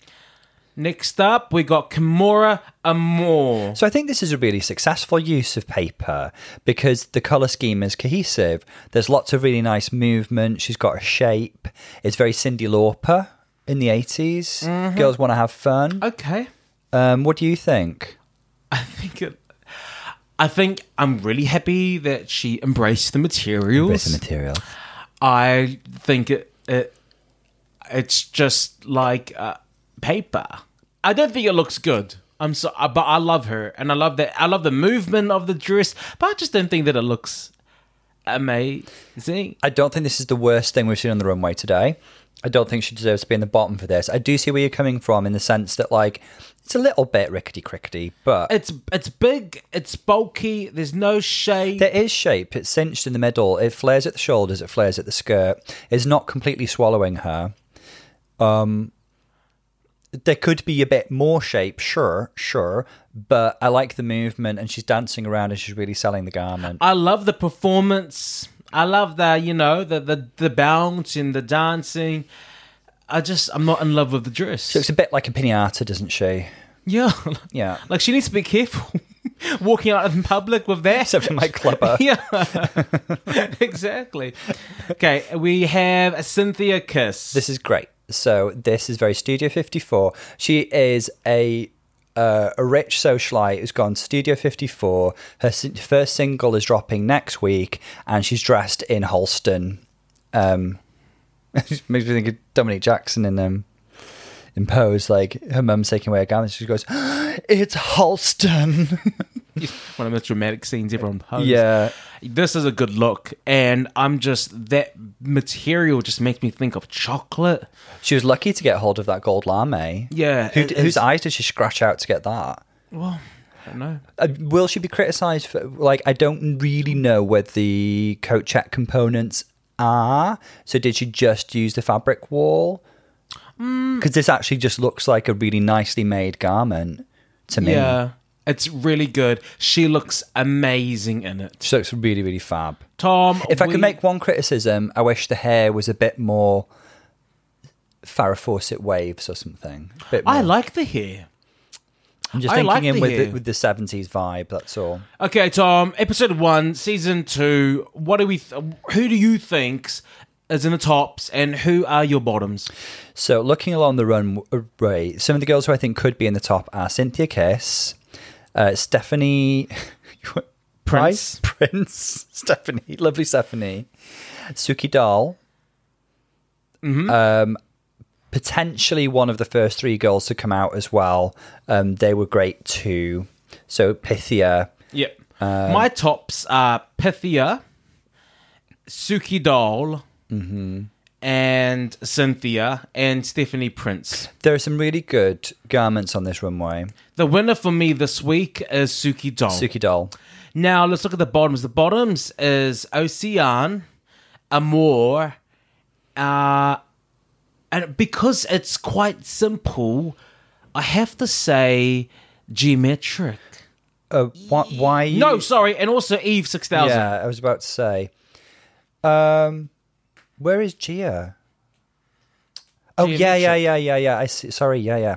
Speaker 1: Next up, we got Kimora Amour.
Speaker 2: So I think this is a really successful use of paper because the color scheme is cohesive. There's lots of really nice movement. She's got a shape. It's very Cyndi Lauper in the 80s.
Speaker 1: Mm-hmm.
Speaker 2: Girls want to have fun.
Speaker 1: Okay.
Speaker 2: Um, what do you think?
Speaker 1: I think it. I think I'm really happy that she embraced the materials.
Speaker 2: Bits of material.
Speaker 1: I think it, it it's just like uh, paper. I don't think it looks good. I'm so, uh, but I love her, and I love that. I love the movement of the dress, but I just don't think that it looks amazing.
Speaker 2: I don't think this is the worst thing we've seen on the runway today. I don't think she deserves to be in the bottom for this. I do see where you're coming from in the sense that, like, it's a little bit rickety crickety, but
Speaker 1: It's it's big, it's bulky. There's no shape.
Speaker 2: there is shape. It's cinched in the middle. It flares at the shoulders. It flares at the skirt. It's not completely swallowing her. Um, there could be a bit more shape, sure, sure, but I like the movement, and she's dancing around, and she's really selling the garment.
Speaker 1: I love the performance. I love the you know the the the bounce and the dancing. I just I'm not in love with the dress.
Speaker 2: She looks a bit like a pinata, doesn't she?
Speaker 1: yeah,
Speaker 2: Yeah.
Speaker 1: like she needs to be careful walking out in public with that.
Speaker 2: Except for my clubber.
Speaker 1: yeah, exactly. Okay, we have a Synthia Kiss.
Speaker 2: This is great. So this is very Studio 54. She is a uh, a rich socialite who's gone to Studio 54. Her si- first single is dropping next week, and she's dressed in Halston. Um, makes me think of Dominique Jackson in um, in Pose. Like her mum's taking away her garment, she goes, "It's Halston."
Speaker 1: one of the most dramatic scenes everyone posed.
Speaker 2: yeah,
Speaker 1: this is a good look, and I'm just that material just makes me think of chocolate.
Speaker 2: she was lucky to get hold of that gold lame.
Speaker 1: Yeah,
Speaker 2: Who, whose eyes did she scratch out to get that?
Speaker 1: Well, I don't know.
Speaker 2: Uh, will she be criticised for like I don't really know where the coat check components are. So did she just use the fabric wall? Because this actually just looks like a really nicely made garment to me.
Speaker 1: Yeah, it's really good. She looks amazing in it.
Speaker 2: She looks really, really fab.
Speaker 1: Tom,
Speaker 2: If I could make one criticism, I wish the hair was a bit more Farrah Fawcett waves or something.
Speaker 1: I like the hair.
Speaker 2: I'm just
Speaker 1: I
Speaker 2: thinking
Speaker 1: like
Speaker 2: in with the, with the 70s vibe, that's all.
Speaker 1: Okay, Tom. Episode one, season two. What do we? Th- who do you think's is in the tops, and who are your bottoms?
Speaker 2: So, looking along the runway, some of the girls who I think could be in the top are Synthia Kiss, uh, Stephanie
Speaker 1: Prince.
Speaker 2: Prince, Stephanie, lovely Stephanie, Suki Doll,
Speaker 1: Mm-hmm.
Speaker 2: um, potentially one of the first three girls to come out as well. Um, they were great too. So, Pythia,
Speaker 1: Yep. My tops are Pythia, Suki Doll, and Synthia, and Stephanie Prince.
Speaker 2: there are some really good garments on this runway.
Speaker 1: The winner for me this week is Suki Doll.
Speaker 2: Suki Doll.
Speaker 1: Now let's look at the bottoms. The bottoms is Ocean, Amour, uh, and because it's quite simple, I have to say Gia Metric.
Speaker 2: Uh, why, why you-
Speaker 1: No, sorry, and also Eve six thousand.
Speaker 2: Yeah, I was about to say. Um, where is Gia? Oh
Speaker 1: Gia
Speaker 2: yeah, yeah, yeah, yeah, yeah. I see. Sorry, yeah, yeah.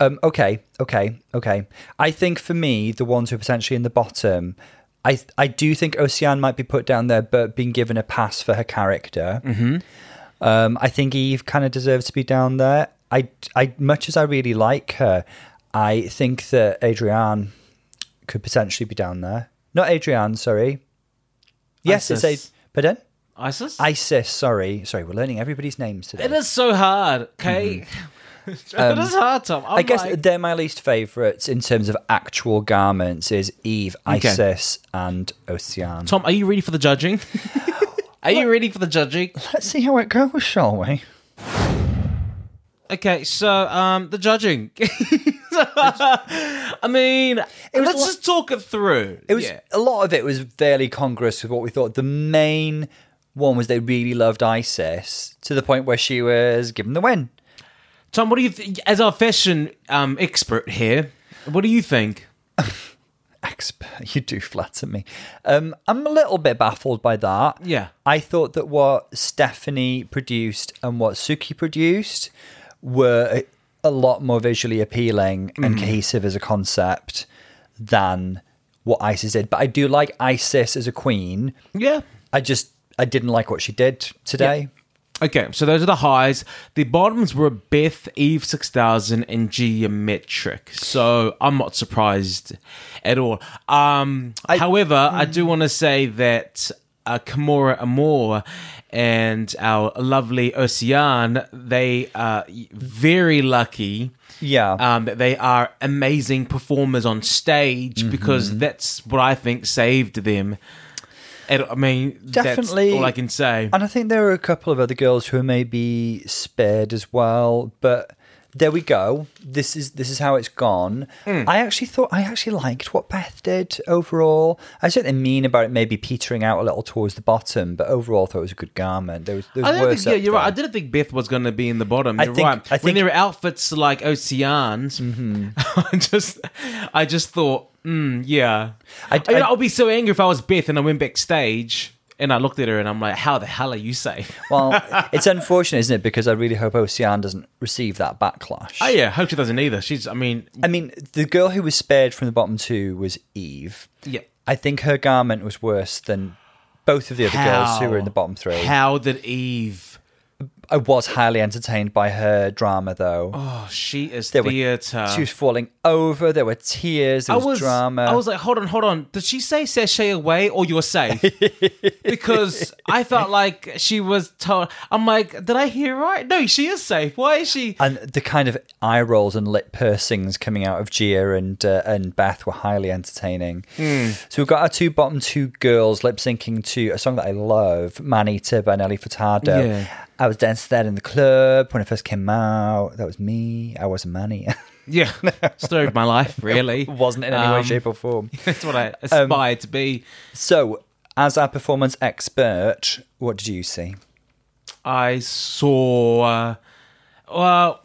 Speaker 2: Um, okay, okay, okay. I think for me, the ones who are potentially in the bottom, I I do think Ocean might be put down there, but being given a pass for her character. Mm-hmm. Um, I think Eve kind of deserves to be down there. I, I much as I really like her, I think that Adrienne could potentially be down there. Not Adrienne, sorry. Yes, it's
Speaker 1: Icesis.
Speaker 2: a pardon.
Speaker 1: Icesis.
Speaker 2: Icesis, sorry, sorry. We're learning everybody's names today.
Speaker 1: it is so hard. Okay, it is hard, Tom. I'm
Speaker 2: I guess
Speaker 1: like-
Speaker 2: they're my least favourites in terms of actual garments. Is Eve,
Speaker 1: Okay.
Speaker 2: Icesis, and Ocean.
Speaker 1: Tom, are you ready for the judging? are you ready for the judging?
Speaker 2: Let's see how it goes, shall we?
Speaker 1: Okay, so um, the judging. I mean, let's just talk it through.
Speaker 2: It was
Speaker 1: Yeah.
Speaker 2: a lot of it was fairly congruous with what we thought. The main one was they really loved Icesis to the point where she was given the win.
Speaker 1: Tom, what do you think? As our fashion um, expert here, what do you think?
Speaker 2: Expert, you do flatter me. Um, I'm a little bit baffled by that.
Speaker 1: Yeah.
Speaker 2: I thought that what Stephanie produced and what Suki produced were a lot more visually appealing and
Speaker 1: Mm.
Speaker 2: cohesive as a concept than what Icesis did. But I do like Icesis as a queen.
Speaker 1: Yeah.
Speaker 2: I just I didn't like what she did today.
Speaker 1: Okay, so those are the highs. The bottoms were Beth, Eve 6000, and Gia Metric. So I'm not surprised at all. Um, however, I do want to say that uh, Kimora Amour and our lovely Ocean, they are very lucky.
Speaker 2: Yeah.
Speaker 1: Um, that they are amazing performers on stage
Speaker 2: Mm-hmm.
Speaker 1: because that's what I think saved them. And, I mean,
Speaker 2: Definitely.
Speaker 1: that's all I can say.
Speaker 2: And I think there are a couple of other girls who may be spared as well, but there we go. This is this is how it's gone.
Speaker 1: Hmm.
Speaker 2: I actually thought I actually liked what Beth did overall. I certainly mean about it maybe petering out a little towards the bottom, but overall I thought it was a good garment. There was, there was
Speaker 1: I
Speaker 2: worse
Speaker 1: think, yeah, you're right. I didn't think Beth was going to be in the bottom.
Speaker 2: I
Speaker 1: You're
Speaker 2: think-
Speaker 1: right.
Speaker 2: I
Speaker 1: when
Speaker 2: think-
Speaker 1: there were outfits like Oceans,
Speaker 2: Mm-hmm.
Speaker 1: I just, I just thought, mm, yeah.
Speaker 2: I-
Speaker 1: I,
Speaker 2: I-
Speaker 1: I, would be so angry if I was Beth and I went backstage and I looked at her and I'm like, how the hell are you safe?
Speaker 2: Well, it's unfortunate, isn't it? Because I really hope Ocean doesn't receive that backlash.
Speaker 1: Oh yeah, hope she doesn't either. She's, I mean,
Speaker 2: I mean, the girl who was spared from the bottom two was Eve.
Speaker 1: yeah.
Speaker 2: I think her garment was worse than both of the other girls who were in the bottom three.
Speaker 1: How did Eve?
Speaker 2: I was highly entertained by her drama, though.
Speaker 1: Oh, she is
Speaker 2: There were-
Speaker 1: theater.
Speaker 2: she was falling over. There were tears. There
Speaker 1: I
Speaker 2: was,
Speaker 1: was,
Speaker 2: drama.
Speaker 1: I was like, hold on, hold on. Did she say sashay away or you're safe? because I felt like she was told. I'm like, did I hear right? No, she is safe. Why is she?
Speaker 2: and the kind of eye rolls and lip pursings coming out of Gia and uh, and Beth were highly entertaining.
Speaker 1: Hmm.
Speaker 2: So we've got our two bottom two girls lip syncing to a song that I love, Maneater by Nelly Furtado.
Speaker 1: Yeah.
Speaker 2: I was dancing that in the club when it first came out. That was me. I was Manny.
Speaker 1: Yeah, story of my life, really.
Speaker 2: Wasn't in any way,
Speaker 1: Um,
Speaker 2: shape, or form.
Speaker 1: That's what I aspired to be.
Speaker 2: So, as our performance expert, what did you see?
Speaker 1: I saw. Uh, well,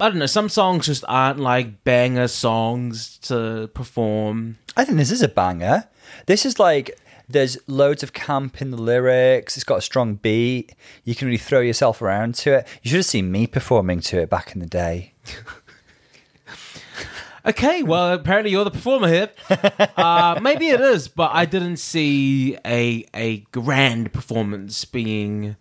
Speaker 1: I don't know. Some songs just aren't like banger songs to perform.
Speaker 2: I think this is a banger. This is like there's loads of camp in the lyrics. It's got a strong beat. You can really throw yourself around to it. You should have seen me performing to it back in the day.
Speaker 1: Okay, well, apparently you're the performer here. Uh, maybe it is, but I didn't see a a grand performance being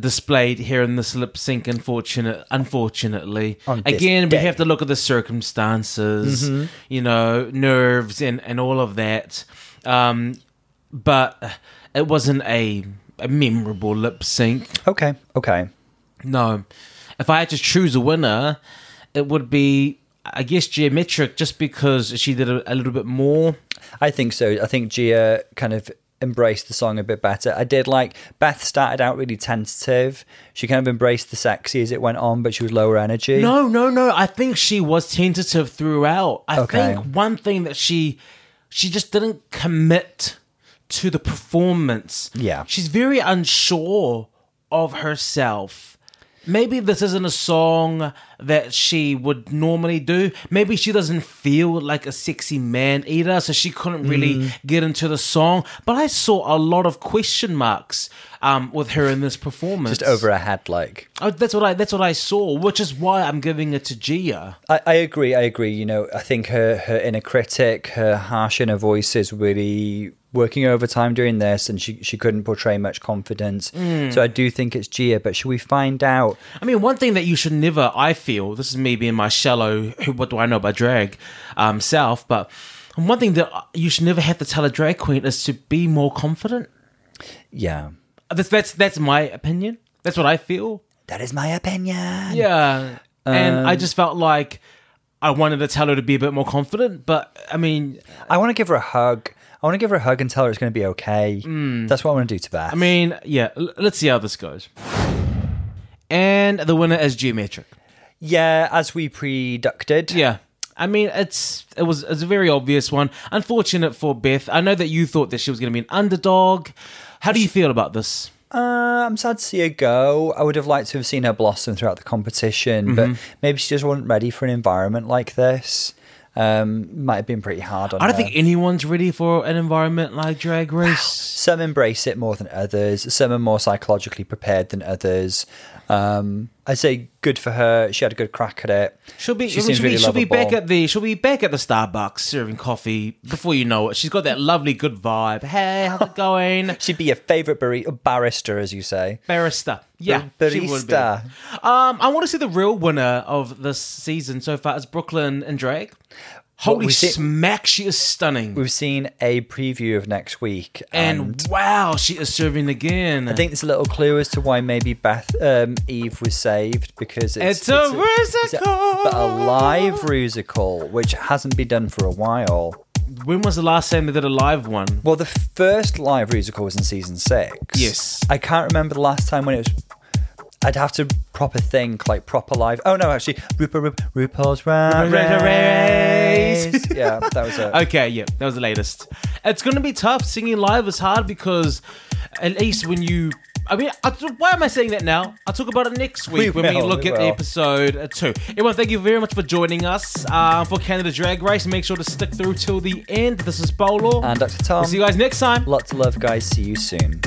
Speaker 1: displayed here in this lip sync. Unfortunate, unfortunately, again, we
Speaker 2: day. Mm-hmm.
Speaker 1: have to look at the circumstances, you know, nerves and and all of that. Um, but it wasn't a a memorable lip sync.
Speaker 2: Okay, okay.
Speaker 1: No. If I had to choose a winner, it would be, I guess, Gia Metric, just because she did a, a little bit more.
Speaker 2: I think so. I think Gia kind of embraced the song a bit better. I did like Beth started out really tentative. She kind of embraced the sexy as it went on, but she was lower energy.
Speaker 1: No, no, no. I think she was tentative throughout. I
Speaker 2: Okay.
Speaker 1: think one thing that she, she just didn't commit to the performance.
Speaker 2: Yeah.
Speaker 1: She's very unsure of herself. Maybe this isn't a song that she would normally do. Maybe she doesn't feel like a sexy man either, so she couldn't really
Speaker 2: Mm.
Speaker 1: get into the song. But I saw a lot of question marks um, with her in this performance.
Speaker 2: Just over her head, like.
Speaker 1: Oh, that's what I that's what I saw, which is why I'm giving it to Gia.
Speaker 2: I, I agree. I agree. You know, I think her her inner critic, her harsh inner voice is really working overtime doing this, and she she couldn't portray much confidence.
Speaker 1: Mm.
Speaker 2: So I do think it's Gia. But should we find out?
Speaker 1: I mean, one thing that you should never, I feel, this is me being my shallow, what do I know about drag um, self, but one thing that you should never have to tell a drag queen is to be more confident.
Speaker 2: Yeah,
Speaker 1: That's that's that's my opinion. That's what I feel.
Speaker 2: that is my opinion.
Speaker 1: Yeah, and
Speaker 2: Um,
Speaker 1: I just felt like I wanted to tell her to be a bit more confident, but I mean,
Speaker 2: I want to give her a hug. I want to give her a hug and tell her it's going to be okay. That's what I want to do to Beth.
Speaker 1: Mm. I mean, yeah. l- let's see how this goes. And the winner is Gia Metric.
Speaker 2: yeah, as we predicted.
Speaker 1: Yeah. I mean, it's it was it's a very obvious one. Unfortunate for Beth. I know that you thought that she was going to be an underdog. How do you feel about this?
Speaker 2: Uh, I'm sad to see her go. I would have liked to have seen her blossom throughout the competition, but
Speaker 1: Mm-hmm.
Speaker 2: maybe she just wasn't ready for an environment like this. Um, might have been pretty hard on
Speaker 1: I don't
Speaker 2: her.
Speaker 1: think anyone's ready for an environment like Drag Race.
Speaker 2: some embrace it more than others. Some are more psychologically prepared than others. Um, I say good for her. She had a good crack at it.
Speaker 1: She'll be,
Speaker 2: She
Speaker 1: she'll,
Speaker 2: seems
Speaker 1: be,
Speaker 2: really
Speaker 1: she'll be back at the she'll be back at the Starbucks serving coffee before you know it. She's got that lovely good vibe. Hey, how's it going?
Speaker 2: She'd be your favorite bar- barrister, as you say.
Speaker 1: Barrister. Yeah,
Speaker 2: Bar-
Speaker 1: she would be.
Speaker 2: barista.
Speaker 1: Um, I want to see the real winner of this season so far is Brooke Lynn and Drake. Holy
Speaker 2: seen-
Speaker 1: smack, she is stunning.
Speaker 2: We've seen a preview of next week,
Speaker 1: and wow, she is serving again.
Speaker 2: I think there's a little clue as to why maybe Beth um, Eve was saved because it's,
Speaker 1: It's a
Speaker 2: it's
Speaker 1: rusical!
Speaker 2: but a live rusical, which hasn't been done for a while.
Speaker 1: when was the last time they did a live one?
Speaker 2: Well, the first live musical was in season six.
Speaker 1: Yes.
Speaker 2: I can't remember the last time when it was. I'd have to proper think like proper live. Oh no, actually, RuPaul, Ru- RuPaul's Ra- Race.
Speaker 1: Race.
Speaker 2: yeah, that was it.
Speaker 1: Okay, yeah, that was the latest. It's going to be tough. Singing live is hard because at least when you. I mean, I, why am I saying that now? I'll talk about it next week
Speaker 2: We
Speaker 1: when we look
Speaker 2: we
Speaker 1: at
Speaker 2: will.
Speaker 1: episode two. Everyone, thank you very much for joining us uh, for Canada Drag Race. Make sure to stick through till the end. This is Bolo.
Speaker 2: And Dr. Tom.
Speaker 1: We'll see you guys next time.
Speaker 2: Lots of love, guys. See you soon.